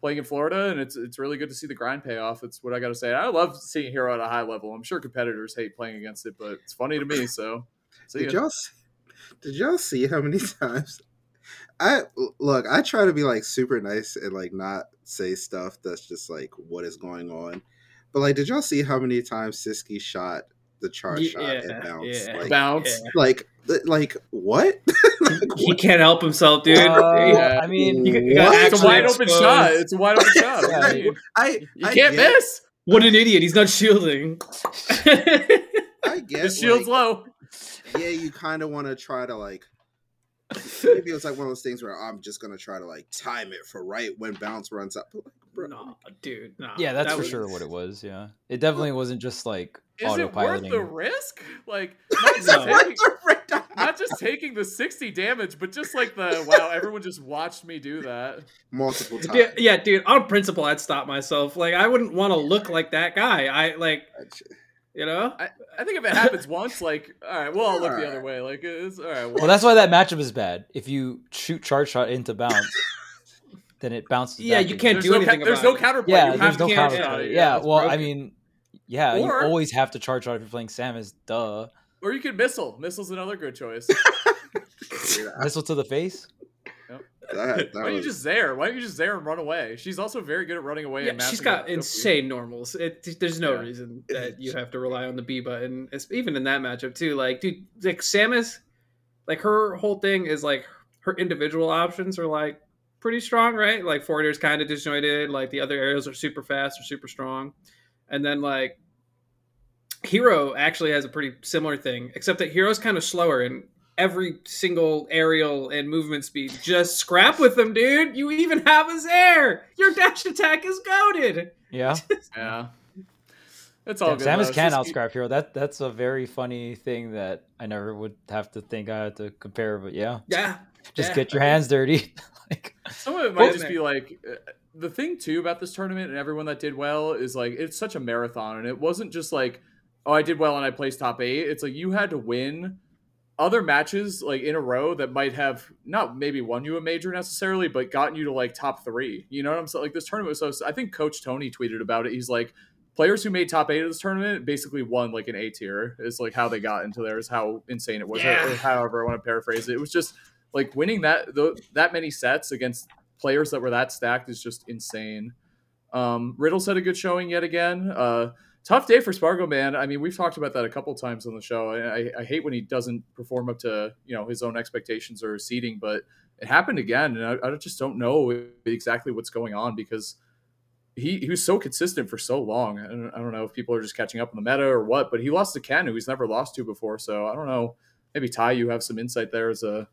playing in Florida, and it's it's really good to see the grind pay off. It's what I got to say. I love seeing Hero at a high level. I'm sure competitors hate playing against it, but it's funny to me. So, see Did ya. y'all see, did y'all see how many times I look? I try to be like super nice and like not say stuff that's just like what is going on. But like, did y'all see how many times Siski shot the charge shot yeah, and bounced? yeah. Like, bounce. Yeah. like, th- like what? He can't help himself, dude. Uh, Yeah. I mean, You- you got It's a actually wide open shot. It's a wide open shot. Yeah, I mean, I you I can't get, miss. What an idiot! He's not shielding. I get The shield's like, low. yeah, you kind of want to try to like. Maybe it's like one of those things where I'm just gonna try to like time it for right when bounce runs up. But, like, bro, no, dude. No. yeah, that's That for was- sure what it was. Yeah, it definitely wasn't just like Is it worth the risk? Like, not just, No. taking, not just taking the 60 damage, but just like the wow, everyone just watched me do that. multiple times. Yeah, yeah, dude. On principle, I'd stop myself. Like, I wouldn't want to look like that guy. I like, you know. I I think if it happens once, like, all right, well, I'll look the Alright. other way. Like, it's all right. Well, that's why that matchup is bad. If you shoot charge shot into bounce, then it bounces. Yeah, back you can't do no, anything ca- there's about no it. counterplay. Yeah, you there's have no to can't- counter. shot Yeah, yeah it's well, I mean, yeah, Or- you always have to charge shot if you're playing Samus. Duh. Or you could missile. Missile's another good choice. Missile to the face. That, that Why don't you was- just there? Why don't you just there and run away? She's also very good at running away. Yeah, and she's mapping got out Goku. insane normals. It, there's no Yeah. reason that you have to rely on the B button, It's- even in that matchup too. Like, dude, like Samus, like her whole thing is like her individual options are like pretty strong, right? Like forwarder's kind of disjointed. Like the other areas are super fast or super strong, and then like Hero actually has a pretty similar thing, except that Hero's kind of slower and every single aerial and movement speed. Just scrap with them, dude. You even have his air. Your dash attack is goaded. Yeah, Yeah. It's all yeah good. Samus can She's- outscrap hero. That that's a very funny thing that I never would have to think I had to compare. But yeah, Yeah. just Yeah. get your hands dirty. like, Some of it might Well, just be like uh, the thing too about this tournament and everyone that did well is like it's such a marathon and it wasn't just like oh I did well and I placed top eight. It's like you had to win other matches like in a row that might have not maybe won you a major necessarily, but gotten you to like top three. You know what I'm saying? Like this tournament was so. I think Coach Tony tweeted about it. He's like. Players who made top eight of this tournament basically won like an A tier. Is like how they got into there. Is how insane it was. Yeah. Or, however, I want to paraphrase it. It was just like winning that th- that many sets against players that were that stacked is just insane. Um, Riddles had a good showing yet again. Uh, tough day for Spargo, man. I mean, we've talked about that a couple times on the show. I, I, hate when he doesn't perform up to you know his own expectations or seeding, but it happened again, and I, I just don't know exactly what's going on because he, he was so consistent for so long. I don't, I don't know if people are just catching up on the meta or what, but he lost to Ken, who he's never lost to before. So I don't know. Maybe Ty, you have some insight there as a.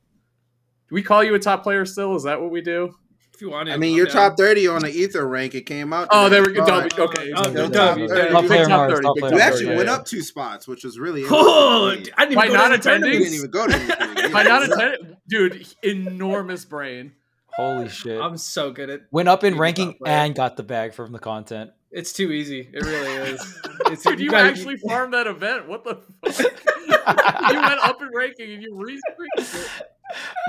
Do we call you a top player still? Is that what we do? If you want to. I mean, you're top 30 on the Ether rank. It came out. Oh, today. there we go. Sorry. W- Okay. You're W, top 30. Top Big player top 30, top big player You actually 30, went yeah, up two spots, which was really Oh, I didn't By even go to non-attending? Didn't even go to anything. yeah. Yeah. By not attending, dude, enormous brain. holy shit! I'm so good at. It. Went up in ranking and got the bag from the content. It's too easy. It really is. It's, Dude, you gotta- actually farmed that event. What the fuck? you went up in ranking and you re-streamed it.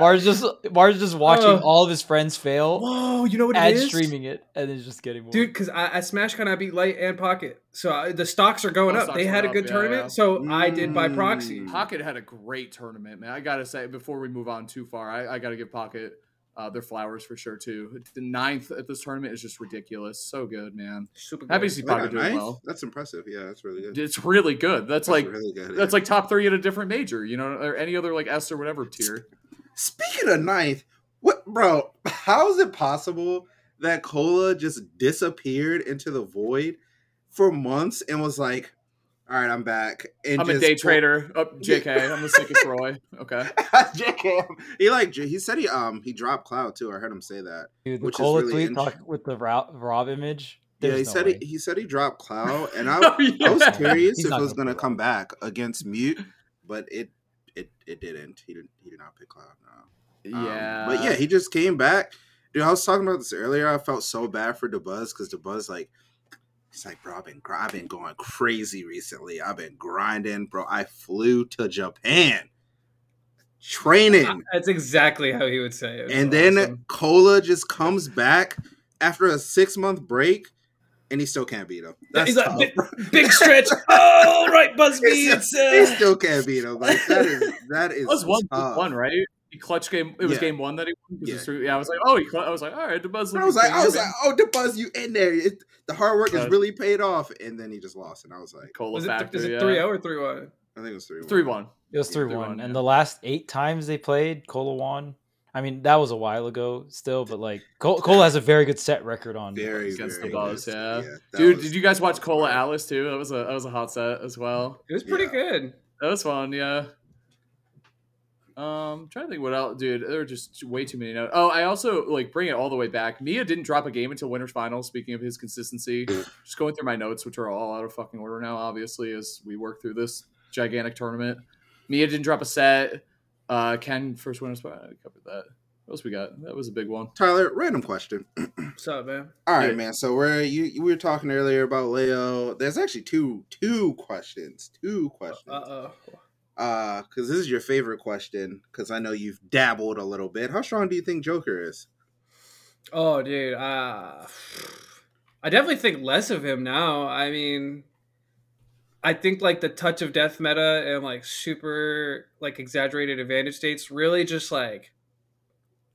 Marss just Marss just watching Oh. all of his friends fail Whoa, you know what it and streaming it, and then just getting more. Dude, because I, I Smash Con, I beat Light and Pocket, so I, the stocks are going Oh, up. They had a good up, yeah, tournament, yeah. so I did by proxy. Mm. Pocket had a great tournament, man. I gotta say, before we move on too far, I, I gotta give Pocket uh, their flowers for sure too. The ninth at this tournament is just ridiculous. So good, man. Super Happy good. to see They Pocket doing ninth? well. That's impressive. Yeah, that's really good. It's really good. That's, like really good. that's yeah. like top three at a different major, you know, or any other like S or whatever tier. Speaking of ninth, what, bro? How is it possible that Cola just disappeared into the void for months and was like, "All right, I'm back." And I'm a just day trader. Oh, JK, I'm the sickest Roy. Okay. JK, he like he said he um he dropped Cloud too. I heard him say that. Dude, the which is Cola really tweet int- talk with the Rob, Rob image. Yeah, he no said way. he, he said he dropped Cloud, and I, Oh, I was curious He's if it was gonna gonna come back against Mute, but it it it didn't. He didn't he did not pick Cloud. No. Um, Yeah, but yeah, he just came back. Dude, I was talking about this earlier. I felt so bad for Dabuz because Dabuz like he's like, bro, I've been gr- I've been going crazy recently. I've been grinding, bro. I flew to Japan training. That's exactly how he would say it. And It's then. Cola just comes back after a six month break, and he still can't beat him. That's He's like, tough. big, big stretch. Oh, right, Busby. He's- It's he uh, still can't beat him. Like that is that is It was one tough. one, right? He clutch game. It was Yeah. game one that he won. 'Cause Yeah. it's true. Yeah, I was like, oh, he. Cl- I was like, all right, Dabuz. I was like, I was like, oh, Dabuz, you in there? It, the hard work has Uh, really paid off, and then he just lost, and I was like, Cola was it, factor. is it yeah. 3 0 or 3 1? I think it was three. one. Three one. It was Yeah, one. and yeah. the last eight times they played, Cola won. I mean, that was a while ago, still, but like Cole, Cola has a very good set record on. Very Against very Dabuz, good. yeah. that Dude, was- did you guys watch that was Cola hard. Alice too? That was a that was a hot set as well. It was pretty Yeah. good. That was fun, yeah. Um, trying to think what else, dude. There were just way too many notes. Oh, I also like bring it all the way back. Miya didn't drop a game until winners finals. Speaking of his consistency, just going through my notes, which are all out of fucking order now, obviously, as we work through this gigantic tournament. Miya didn't drop a set. Uh, Ken first winners. I covered that. What else we got? That was a big one. Tyler, random question. What's up, man? All right, Yeah. man. So we're you, you we were talking earlier about Leo. There's actually two two questions. Two questions. Uh oh. Uh, because this is your favorite question. Because I know you've dabbled a little bit. How strong do you think Joker is? Oh, dude. Uh, I definitely think less of him now. I mean, I think like the touch of death meta and like super like exaggerated advantage states really just like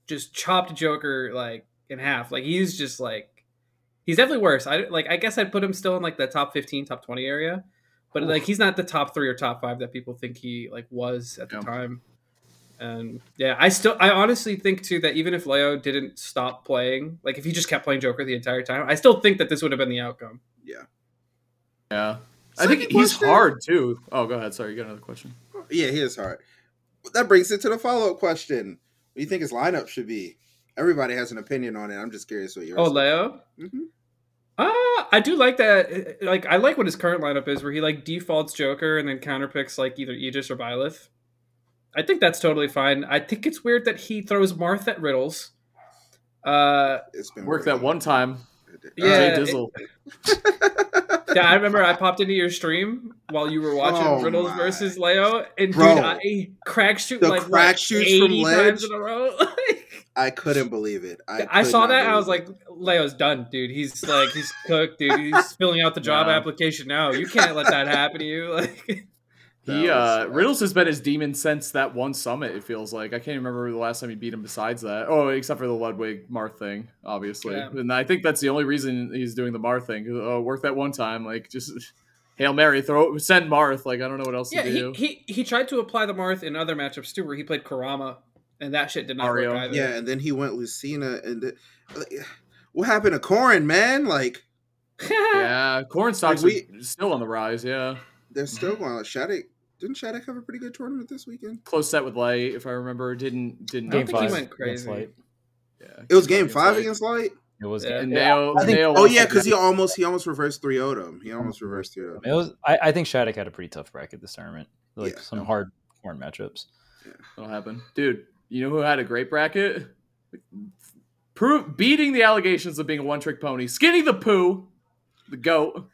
just chopped Joker like in half. Like he's just like he's definitely worse. I like I guess I'd put him still in like the top 15, top 20 area. But like he's not the top 3 or top 5 that people think he like was at the time. And yeah, I still I honestly think too that even if Leo didn't stop playing, like if he just kept playing Joker the entire time, I still think that this would have been the outcome. Yeah. Yeah, I think Second he's question. hard too. Oh, go ahead. Sorry, you got another question. Yeah, he is hard. That brings it to the follow up question. What do you think his lineup should be? Everybody has an opinion on it. I'm just curious what yours. Oh, Leo? hmm Uh, I do like that. Like, I like what his current lineup is, where he like defaults Joker and then counterpicks like either Aegis or Byleth. I think that's totally fine. I think it's weird that he throws Marth at riddles. Uh, It's been Worked that one time. Yeah, Jay it- Dizzle. yeah, I remember I popped into your stream while you were watching Oh Riddles my. versus Leo, and Bro. dude, I crack shoot The like crack what, shoots 80 from times ledge? in a row. I couldn't believe it. I, I saw that. I was like, Leo's done, dude. He's like, he's cooked, dude. He's filling out the job application now. You can't let that happen to you. Like, He was- uh Riddles has been his demon since that one summit. It feels like I can't remember the last time he beat him. Besides that, oh, except for the Ludwig Marth thing, obviously. Yeah. And I think that's the only reason he's doing the Marth thing. Oh, worked that one time. Like just hail mary, throw send Marth. Like I don't know what else yeah, to he, do. he he tried to apply the Marth in other matchups too, where he played Karama, and that shit did not Mario. work either. Yeah, and then he went Lucina, and the, like, what happened to Corrin, man? Like yeah, corn stocks Like, are still on the rise. Yeah, they're still going. Like, Shattuck didn't Shattuck have a pretty good tournament this weekend? close set with Light, if I remember. Didn't didn't I Game don't think he five went against crazy. Light. Yeah, It was game against five Light. against Light. It was. Yeah. And Yeah, Nao, I think- Nao Oh yeah, because he almost he almost reversed 3 0'd. He almost reversed 3 0 It was. I, I think Shattuck had a pretty tough bracket this tournament. Like Yeah. some hard corn matchups. That'll happen, dude. You know who had a great bracket? Prove beating the allegations of being a one-trick pony. Skinny the Pooh, the goat,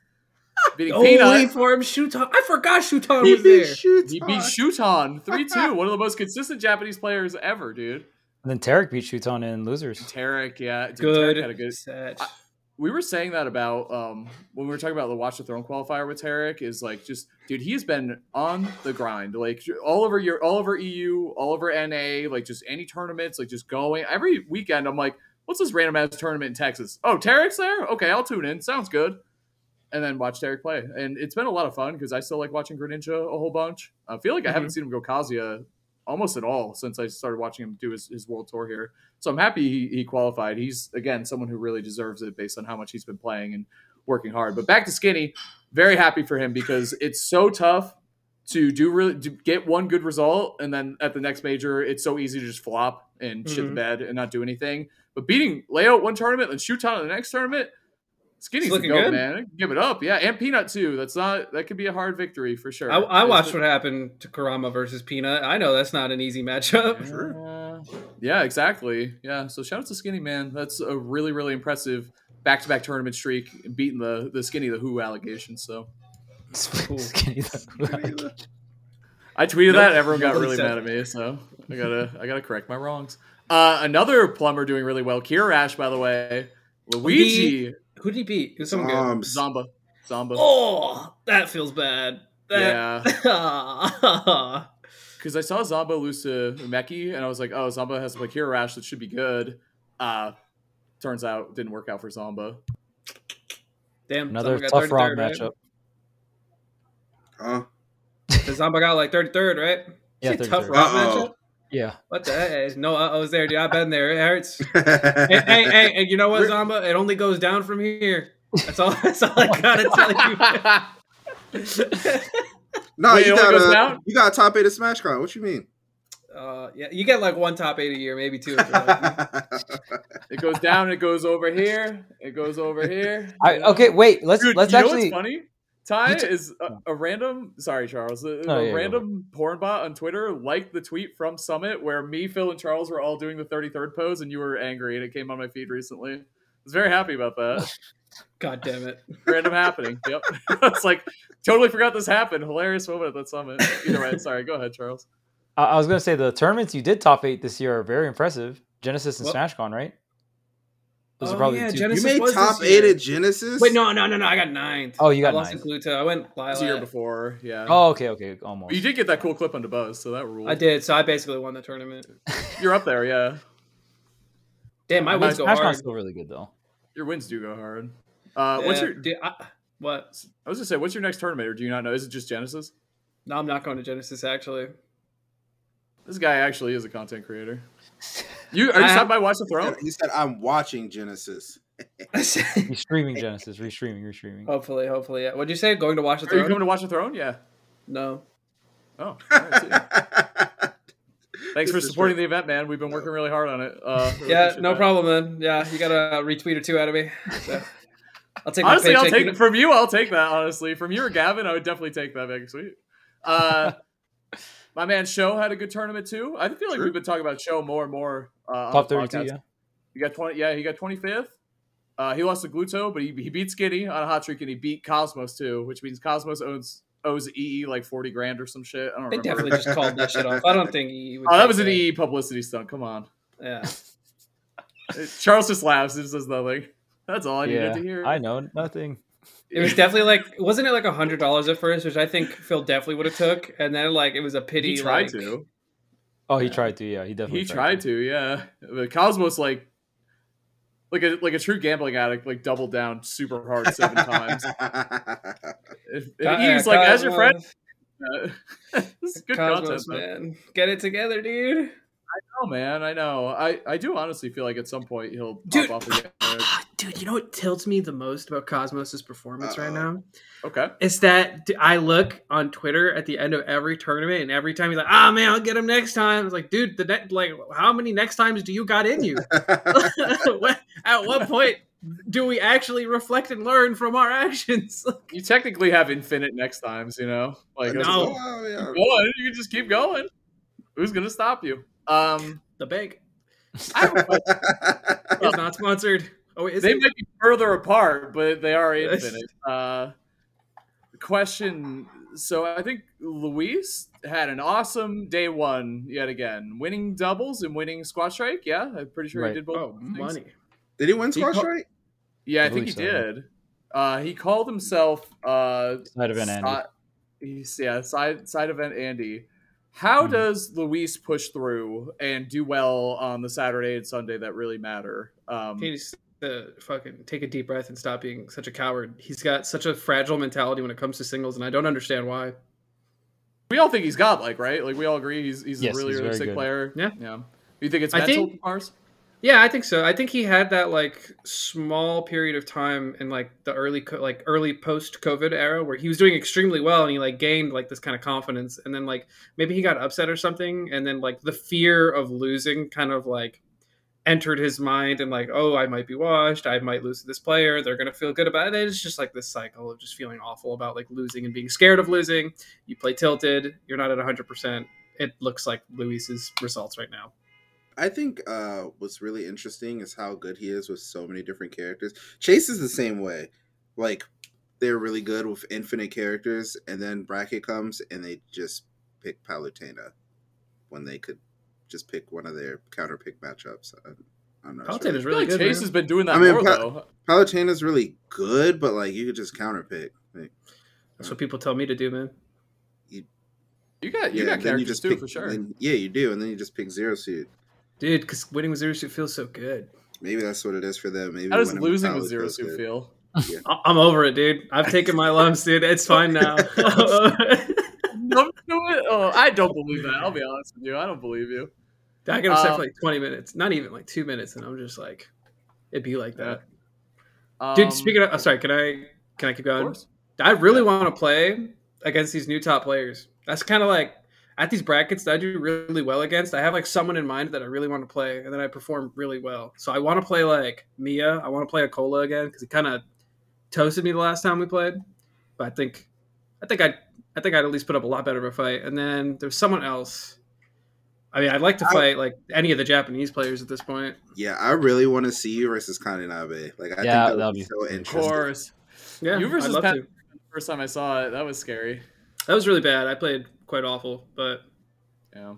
beating Oh, wait Peanut. for him, Shuton. I forgot Shuton He was beat there. Shuton. He beat Shuton three two. One of the most consistent Japanese players ever, dude. And then Tarik beat Shuton in losers. Tarik, yeah, dude, Good, Tarik had a good. set. I- We were saying that about um when we were talking about the Watch the Throne qualifier with Tarik. Is like just dude, he has been on the grind, like all over your all over EU, all over NA, like just any tournaments, like just going every weekend. I'm like, what's this random ass tournament in Texas? Oh, Tarik's there. Okay, I'll tune in. Sounds good. And then watch Tarik play, and it's been a lot of fun because I still like watching Greninja a whole bunch. I feel like I haven't seen him go Kazuya almost at all since I started watching him do his, his world tour here. So I'm happy he, he qualified. He's again someone who really deserves it based on how much he's been playing and working hard. But back to Skinny, very happy for him because it's so tough to do really to get one good result and then at the next major it's so easy to just flop and shit the Mhm. bed and not do anything. But beating Leo at one tournament and Shuton the next tournament, Skinny's looking goat, good. man. Give it up, yeah. And Peanut too. That's not that could be a hard victory for sure. I, I watched the- what happened to Karama versus Peanut. I know that's not an easy matchup. Yeah. Yeah, exactly. Yeah. So shout out to Skinny Man. That's a really, really impressive back-to-back tournament streak, beating the the Skinny the Who allegation. So Skinny the- Who. I tweeted Nope, that. Everyone got really mad at me. So I gotta I gotta correct my wrongs. Uh, another plumber doing really well. Kirash, by the way. Luigi, Who did he beat? It was someone good. Um, Zamba, Zamba. Oh, that feels bad. yeah. Because I saw Zomba lose to Meki, and I was like, oh, Zomba has to play Kira Rash, that should be good. Uh, turns out it didn't work out for Zomba. Damn, Another Zamba got tough round right? matchup. huh? Zomba got like 33rd, right? Yeah, Is it tough 33rd. round matchup? Yeah. What the heck? No I was there, dude. I've been there. It hurts. hey, hey, hey, hey, you know what, Zamba? It only goes down from here. That's all. That's all I gotta tell you. no, Wait, it you got goes a you got a top eight of Smash Con. What you mean? uh, yeah, you get like one top eight a year, maybe two. if you're lucky. It goes down, it goes over here, it goes over here. I, okay, wait. Let's Dude, let's you know actually. what's funny? Ty t- is a, hmm. a random. Sorry, Charles. A, No, a yeah, random porn bot on Twitter liked the tweet from Summit where me, Phil, and Charles were all doing the 33rd pose, and you were angry, and it came on my feed recently. I was very happy about that. God damn it. random happening. Yep. it's like totally forgot this happened. Hilarious moment at that summit. Either way, sorry. Go ahead, Charles. I, I was gonna say the tournaments you did top eight this year are very impressive. Genesis and Well- SmashCon, right? Those Oh, are probably yeah, two. Genesis- you made was top this eight year. at Genesis. Wait, no, no, no, no. I got ninth. Oh, you I got lost ninth. in Gluto. I went It was the year before. Yeah. Oh, okay, okay, But almost. you did get that cool clip on Dabuz, so that ruled. I did, so I basically won the tournament. You're up there, yeah. Damn, my My wins go SmashCon's hard. still really good though. Your wins do go hard. Uh, what's your? dude, I, what? I was gonna say, what's your next tournament, or do you not know? Is it just Genesis? No, I'm not going to Genesis actually. This guy actually is a content creator. You are you I- stopped by Watch the Throne? he said, "I'm watching Genesis." He's streaming Genesis, restreaming, restreaming. hopefully, hopefully. Yeah. What'd you say? Going to watch the Are you throne? coming to Watch the Throne? Yeah. no. Oh, all right, see. thanks for This is supporting true. the event, man. We've been working really hard on it. Uh, Yeah, no that. problem, man. Yeah, you got a retweet or two out of me. So, I'll take Honestly, my I'll take from you. I'll take that. Honestly, from you or Gavin, I would definitely take that. Big sweet. Uh, my man Show had a good tournament too. I feel like True. we've been talking about Show more and more. Uh, on Top the thirty-two, podcast. yeah. He got twenty. Yeah, he got twenty fifth. Uh, he lost to Gluto, but he, he beat Skinny on a hot streak, and he beat Cosmos too, which means Cosmos owns owes EE like forty grand or some shit. I don't remember. They remember. definitely just called that shit off. I don't think he would. Oh, that was an EE publicity stunt. Come on, Yeah. Charles just laughs and says nothing. That's all I needed to hear. I know nothing. It was definitely like, wasn't it like a hundred dollars at first, which I think Phil definitely would have took, and then like it was a pity. he tried like, to. Oh, he Yeah. tried to. Yeah, he definitely. He tried to, yeah. But Cosmos like like a like a true gambling addict, like doubled down super hard seven times. If, if Co- he's yeah, like as your friend, Cosmos- uh, this is good content, Cosmos, man. man, get it together, dude. Oh man, I know. I I do honestly feel like at some point he'll pop Dude. off again. Dude, you know what tilts me the most about Cosmos's performance right Uh-oh. now? Okay. Is that I look on Twitter at the end of every tournament, and every time he's like, "Ah, man, I'll get him next time." It's like, dude, the ne- like, how many next times do you got in you? At what point do we actually reflect and learn from our actions? You technically have infinite next times, you know? Like that's- No. Oh, yeah. Go on, you can just keep going. Who's gonna stop you? Um the bank I don't know. is not sponsored. Oh, wait, is they it? might be further apart, but they are infinite. Uh, question. So I think Luis had an awesome day one yet again, winning doubles and winning squad strike. Yeah, I'm pretty sure Right. he did both. Oh, things. money. Did he win squash call- right? Yeah, I, I think he so. did. Uh, he called himself uh, Side event Andy. si- He's yeah, side side event Andy. How Mhm. does Luis push through and do well on the Saturday and Sunday that really matter? Um, He needs to fucking take a deep breath and stop being such a coward. He's got such a fragile mentality when it comes to singles, and I don't understand why. we all think he's godlike, right? Like we all agree he's he's Yes, a really he's really sick good. player. Yeah. yeah. You think it's I mental, think- Marss? Yeah, I think so. I think he had that like small period of time in like the early co- like early post COVID era where he was doing extremely well and he like gained like this kind of confidence and then like maybe he got upset or something and then like the fear of losing kind of like entered his mind and like, oh, I might be washed, I might lose this player, they're gonna feel good about it. It's just like this cycle of just feeling awful about like losing and being scared of losing. You play tilted, you're not at hundred percent. It looks like Luis's results right now. I think uh, what's really interesting is how good he is with so many different characters. Chase is the same way. Like they're really good with infinite characters, and then bracket comes and they just pick Palutena when they could just pick one of their counter pick matchups. I'm, I'm not Palutena sure. is really like good. Chase man. has been doing that I mean, more Pa- though. Palutena's really good, but like you could just counter pick. Like, That's what people tell me to do, man. You got you yeah, got then you characters just too pick, for sure. then- yeah, you do, and then you just pick zero suit. Dude, because winning with zero suit feels so good. Maybe that's what it is for them. Maybe How does losing with zero suit good. feel? I- I'm over it, dude. I've taken my lumps, dude. It's fine now. No, no, oh, I don't believe that. I'll be honest with you. I don't believe you. I get upset Um, for like 20 minutes, not even like two minutes, and I'm just like, it'd be like that. Um, Dude, speaking of, oh, sorry, can I can I keep going? I really want to play against these new top players. That's kind of like at these brackets that I do really well against. I have like someone in mind that I really want to play, and then I perform really well. So I want to play like Miya. I want to play acola again because he kind of toasted me the last time we played. But I think, I think I, I think I'd at least put up a lot better of a fight. And then there's someone else. I mean, I'd like to I- fight like any of the Japanese players at this point. Yeah, I really want to see you versus Kaninabe. Like, I Yeah, think that would be be so Of interesting. course. Yeah, You I'd versus love Pat- to. First time I saw it, that was scary. That was really bad. I played quite awful, but Yeah.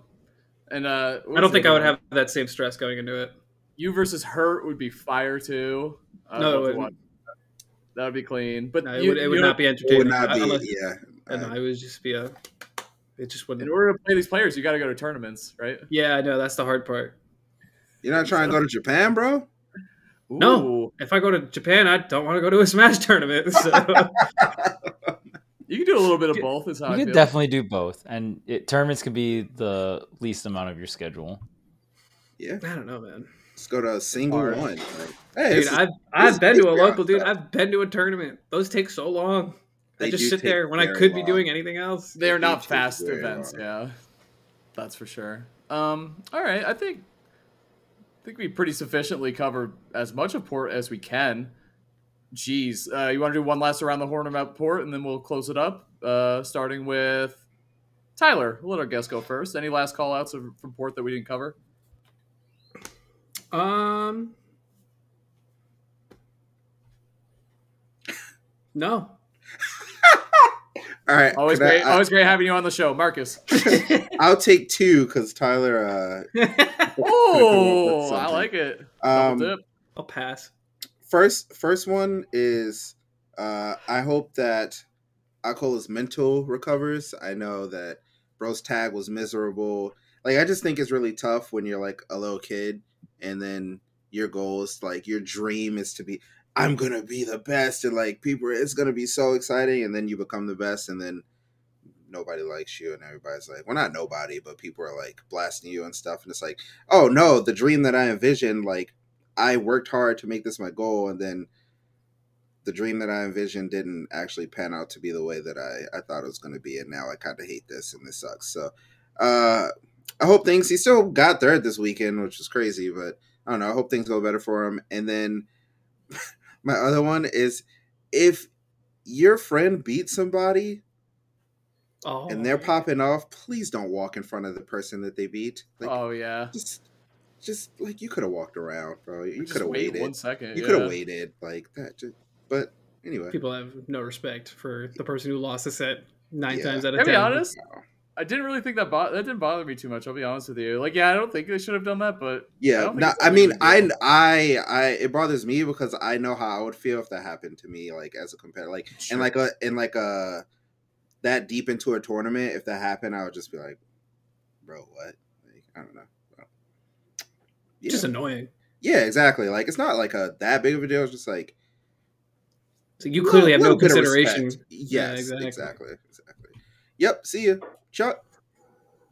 And uh, I don't think I would one? have that same stress going into it. you versus Hurt would be fire too. I'd No, it wouldn't. watch that. That would be clean. But No, it you- would, it would not be It entertaining. would not be. Unless- yeah, and Uh, it would just be a. It just wouldn't. In order to play these players, you got to go to tournaments, right? Yeah, I know that's the hard part. you're not trying to go to Japan, bro. No. If I go to Japan, I don't want to go to a Smash tournament. So You can do a little bit of both. Is how You I could feel. definitely do both, and it, tournaments can be the least amount of your schedule. Yeah, I don't know, man. let's go to a single Hard. one. Like, hey, Dude, is- I've this I've been to a local dude. stuff. I've been to a tournament. Those take so long. They I just sit there when I very could be doing anything else. They are not fast events, long. yeah. That's for sure. Um, all right, I think I think we pretty sufficiently covered as much of port as we can. Jeez, uh, you want to do one last around the horn about port, and then we'll close it up. Uh, starting with Tyler. We'll let our guest go first. Any last call outs of, from port that we didn't cover? Um. No. All right, Always can I- great, I, always great having you on the show, Marcus. I'll take two because Tyler. Uh, Oh, I like it. Uh, um, dip. I'll pass. First, first one is. Uh, I hope that acola's mental recovers. I know that Bro's tag was miserable. Like, I just think it's really tough when you're like a little kid and then your goal is like your dream is to be I'm gonna be the best and like people it's gonna be so exciting and then you become the best and then nobody likes you and everybody's like well not nobody but people are like blasting you and stuff and it's like oh no the dream that I envisioned like I worked hard to make this my goal and then the dream that I envisioned didn't actually pan out to be the way that I, I thought it was going to be. And now I kind of hate this and this sucks. So uh, I hope things, he still got third this weekend, which is crazy, but I don't know. I hope things go better for him. And then my other one is if your friend beats somebody Oh. and they're popping off, please don't walk in front of the person that they beat. Like, oh yeah. just, just like you could have walked around, bro. You could have wait waited. one second. You yeah. could have waited like that. Just, but anyway, People have no respect for the person who lost a set nine Yeah. times out of To ten. be honest, I didn't really think that bo- that didn't bother me too much. I'll be honest with you. Like, yeah, I don't think they should have done that, but yeah. don't No, I mean, big of a I, deal. I, I, it bothers me because I know how I would feel if that happened to me, like as a competitor, like Sure. and like a, in like a that deep into a tournament. If that happened, I would just be like, bro, what? Like, I don't know. Well, yeah. Just annoying. yeah, exactly. Like it's not like a that big of a deal. It's just like So you clearly have no little bit of consideration. respect. Yes, exactly. exactly. exactly, Yep. See you, Chuck.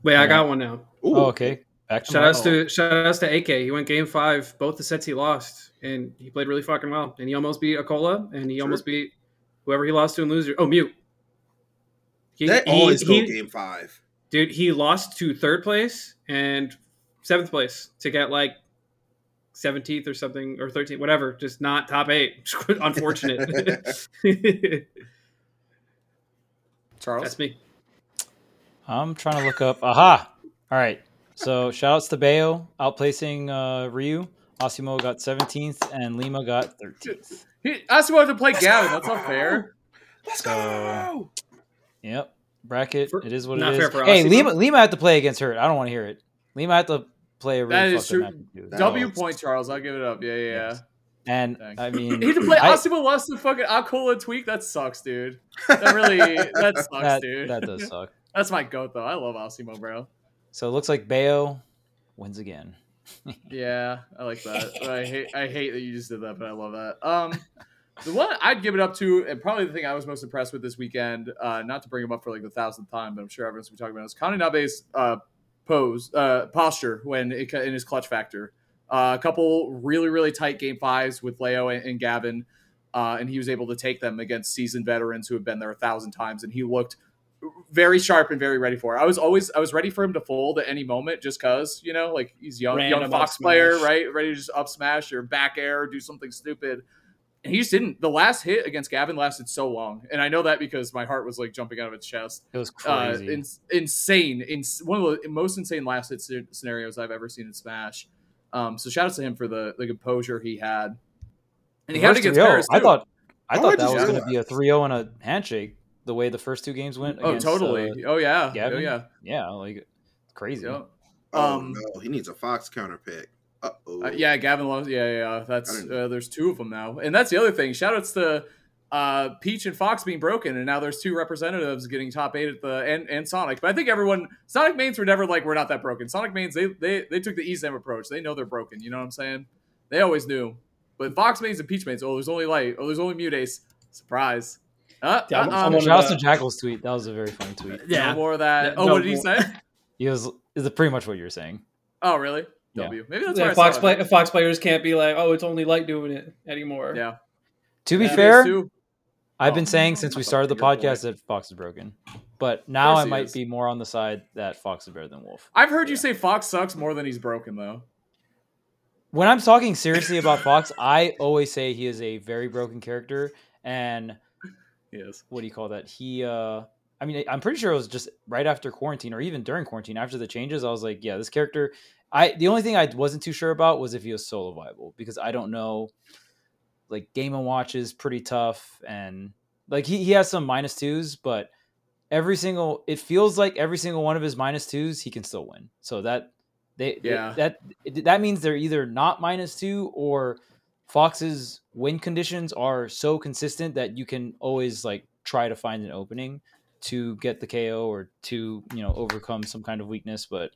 Wait, I got one now. Ooh. Oh, okay. Back to Shout Mark. outs to oh. shout outs to AK. He went game five, both the sets he lost, and he played really fucking well. And he almost beat acola, and he Sure. almost beat whoever he lost to in loser. Oh, mute. He, They he- always go he- game five. dude. He lost to third place and seventh place to get like seventeenth or something or thirteenth, whatever. Just not top eight. Unfortunate. Charles. That's me. I'm trying to look up. Aha! All right. So shout outs to Bayo outplacing uh, Ryu. Asimo got 17th and Lima got 13th. He, Asimo had to play Gavin. That's not fair. Let's So- go. Yep. Bracket. For- it is what it is. not it fair is. for Hey, Lima Lima had to play against her. I don't want to hear it. Lima had to play a really That is true. up match too. That- W was- point, Charles. I'll give it up. Yeah, yeah, yeah. Yes. And Dang. I mean, He had to play I- Asimo lost to fucking acola tweak. That sucks, dude. That really that sucks, that, dude. that does suck. That's my goat though. I love Asimo, bro. So it looks like Bayo wins again. Yeah, I like that. I hate I hate that you just did that, but I love that. Um the one I'd give it up to, and probably the thing I was most impressed with this weekend, uh, not to bring him up for like the thousandth time, but I'm sure everyone's been talking about is Kaninabe's uh, pose, uh, posture when it, in his clutch factor. Uh, a couple really, really tight game fives with Leo and, and Gavin, uh, and he was able to take them against seasoned veterans who have been there a thousand times, and he looked very sharp and very ready for it. I was always I was ready for him to fold at any moment just cause, you know, like he's young Random young Fox player, right? Ready to just up smash or back air or do something stupid. And he just didn't. The last hit against Gavin lasted so long. And I know that because my heart was like jumping out of its chest. It was Uh, crazy. in, insane. In, one of the most insane last hit scenarios I've ever seen in Smash. Um, so shout out to him for the, the composure he had. And he had it Reverse against 3-0. I thought I Why thought that was going to be a 3-0 and a handshake. The way the first two games went. Oh, against, totally. uh, oh, yeah. Gavin? Oh, yeah. yeah, like crazy. Yeah. Oh Um, no, he needs a Fox counter pick. Uh-oh. Uh, yeah, Gavin loves. Yeah, yeah, yeah. That's uh, there's two of them now, and that's the other thing. Shout outs to uh, Peach and Fox being broken, and now there's two representatives getting top eight at the and, and Sonic. But I think everyone Sonic mains were never like we're not that broken. Sonic mains they they they took the ESM approach. They know they're broken. You know what I'm saying? They always knew. But Fox mains and Peach mains. Oh, there's only light. Oh, there's only MuteAce. Surprise. Uh, Yeah. I'm Shout out to Jakal's tweet. That was a very funny tweet. Yeah. No more of that. Yeah, oh, no what did he say? He was is pretty much what you're saying. Oh, really? Yeah. W. Maybe that's Yeah, where I Fox play. Fox players can't be like, oh, it's only light doing it anymore. Yeah. To be Yeah, fair, Too. I've Oh, been saying since we started the bigger point. podcast that Fox is broken, but now I might is. be more on the side that Fox is better than Wolf. I've heard you say Fox sucks more than he's broken though. When I'm talking seriously about Fox, I always say he is a very broken character, and Yes. what do you call that? He, uh, I mean, I'm pretty sure it was just right after quarantine or even during quarantine, after the changes. I was like, yeah, this character. I the only thing I wasn't too sure about was if he was solo viable because I don't know. Like Game and Watch is pretty tough, and like he he has some minus twos, but every single it feels like every single one of his minus twos he can still win. So that they they- Yeah. that that means they're either not minus two or Fox's win conditions are so consistent that you can always like try to find an opening to get the KO or to you know overcome some kind of weakness. But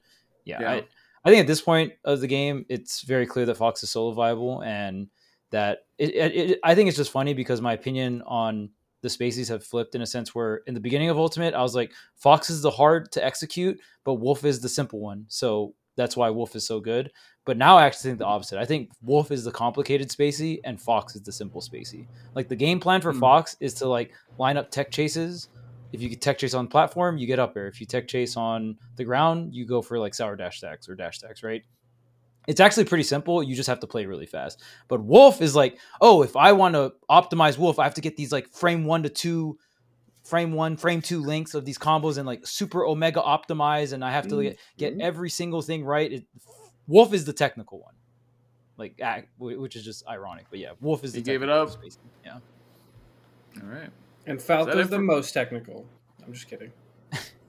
yeah, Yeah. I, I think at this point of the game, it's very clear that Fox is solo viable and that it, it, it- I think it's just funny because my opinion on the spacies have flipped in a sense where in the beginning of Ultimate, I was like, Fox is the hard to execute, but Wolf is the simple one. So that's why Wolf is so good. But now I actually think the opposite. I think Wolf is the complicated spacey and Fox is the simple spacey. Like the game plan for Hmm. Fox is to like line up tech chases. If you get tech chase on platform, you get up air. If you tech chase on the ground, you go for like sour dash stacks or dash stacks, right? It's actually pretty simple. You just have to play really fast. But Wolf is like, oh, if I want to optimize Wolf, I have to get these like frame one to two, frame one, frame two links of these combos and like super omega optimize, and I have to get, get Mhm. every single thing right. It, Wolf is the technical one, like which is just ironic. But yeah, Wolf is the He gave it up. space. Yeah, All right. And Falco's that the for- most technical. I'm just kidding.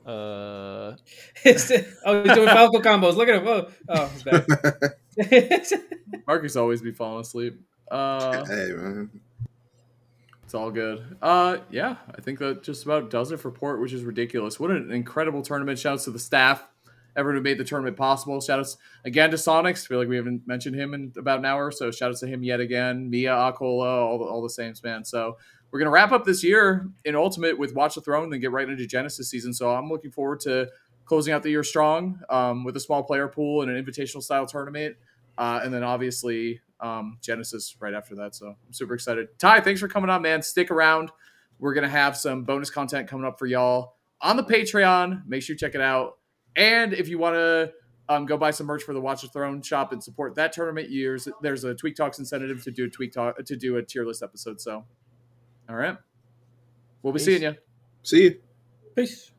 uh, oh, he's doing Falco combos. Look at him. Oh, oh he's back. Marcus always be falling asleep. Uh, hey man. it's all good. Uh, yeah, I think that just about does it for Port, which is ridiculous. What an incredible tournament! Shouts to the staff, everyone who made the tournament possible. Shoutouts again to Sonix. feel like we haven't mentioned him in about an hour, so shoutouts to him yet again. Miya, acola, all the, all the same man. So we're going to wrap up this year in Ultimate with Watch the Throne, then get right into Genesis season. So I'm looking forward to closing out the year strong um, with a small player pool and an invitational style tournament. Uh, and then obviously um, Genesis right after that. So I'm super excited. Ty, thanks for coming on, man. Stick around. We're going to have some bonus content coming up for y'all on the Patreon. Make sure you check it out. And if you want to um, go buy some merch for the Watch the Throne shop and support that tournament, years there's a Tweek Talks incentive to do a Tweek Talk to do a tier list episode. So all right. We'll be Peace. seeing you. See you. Peace.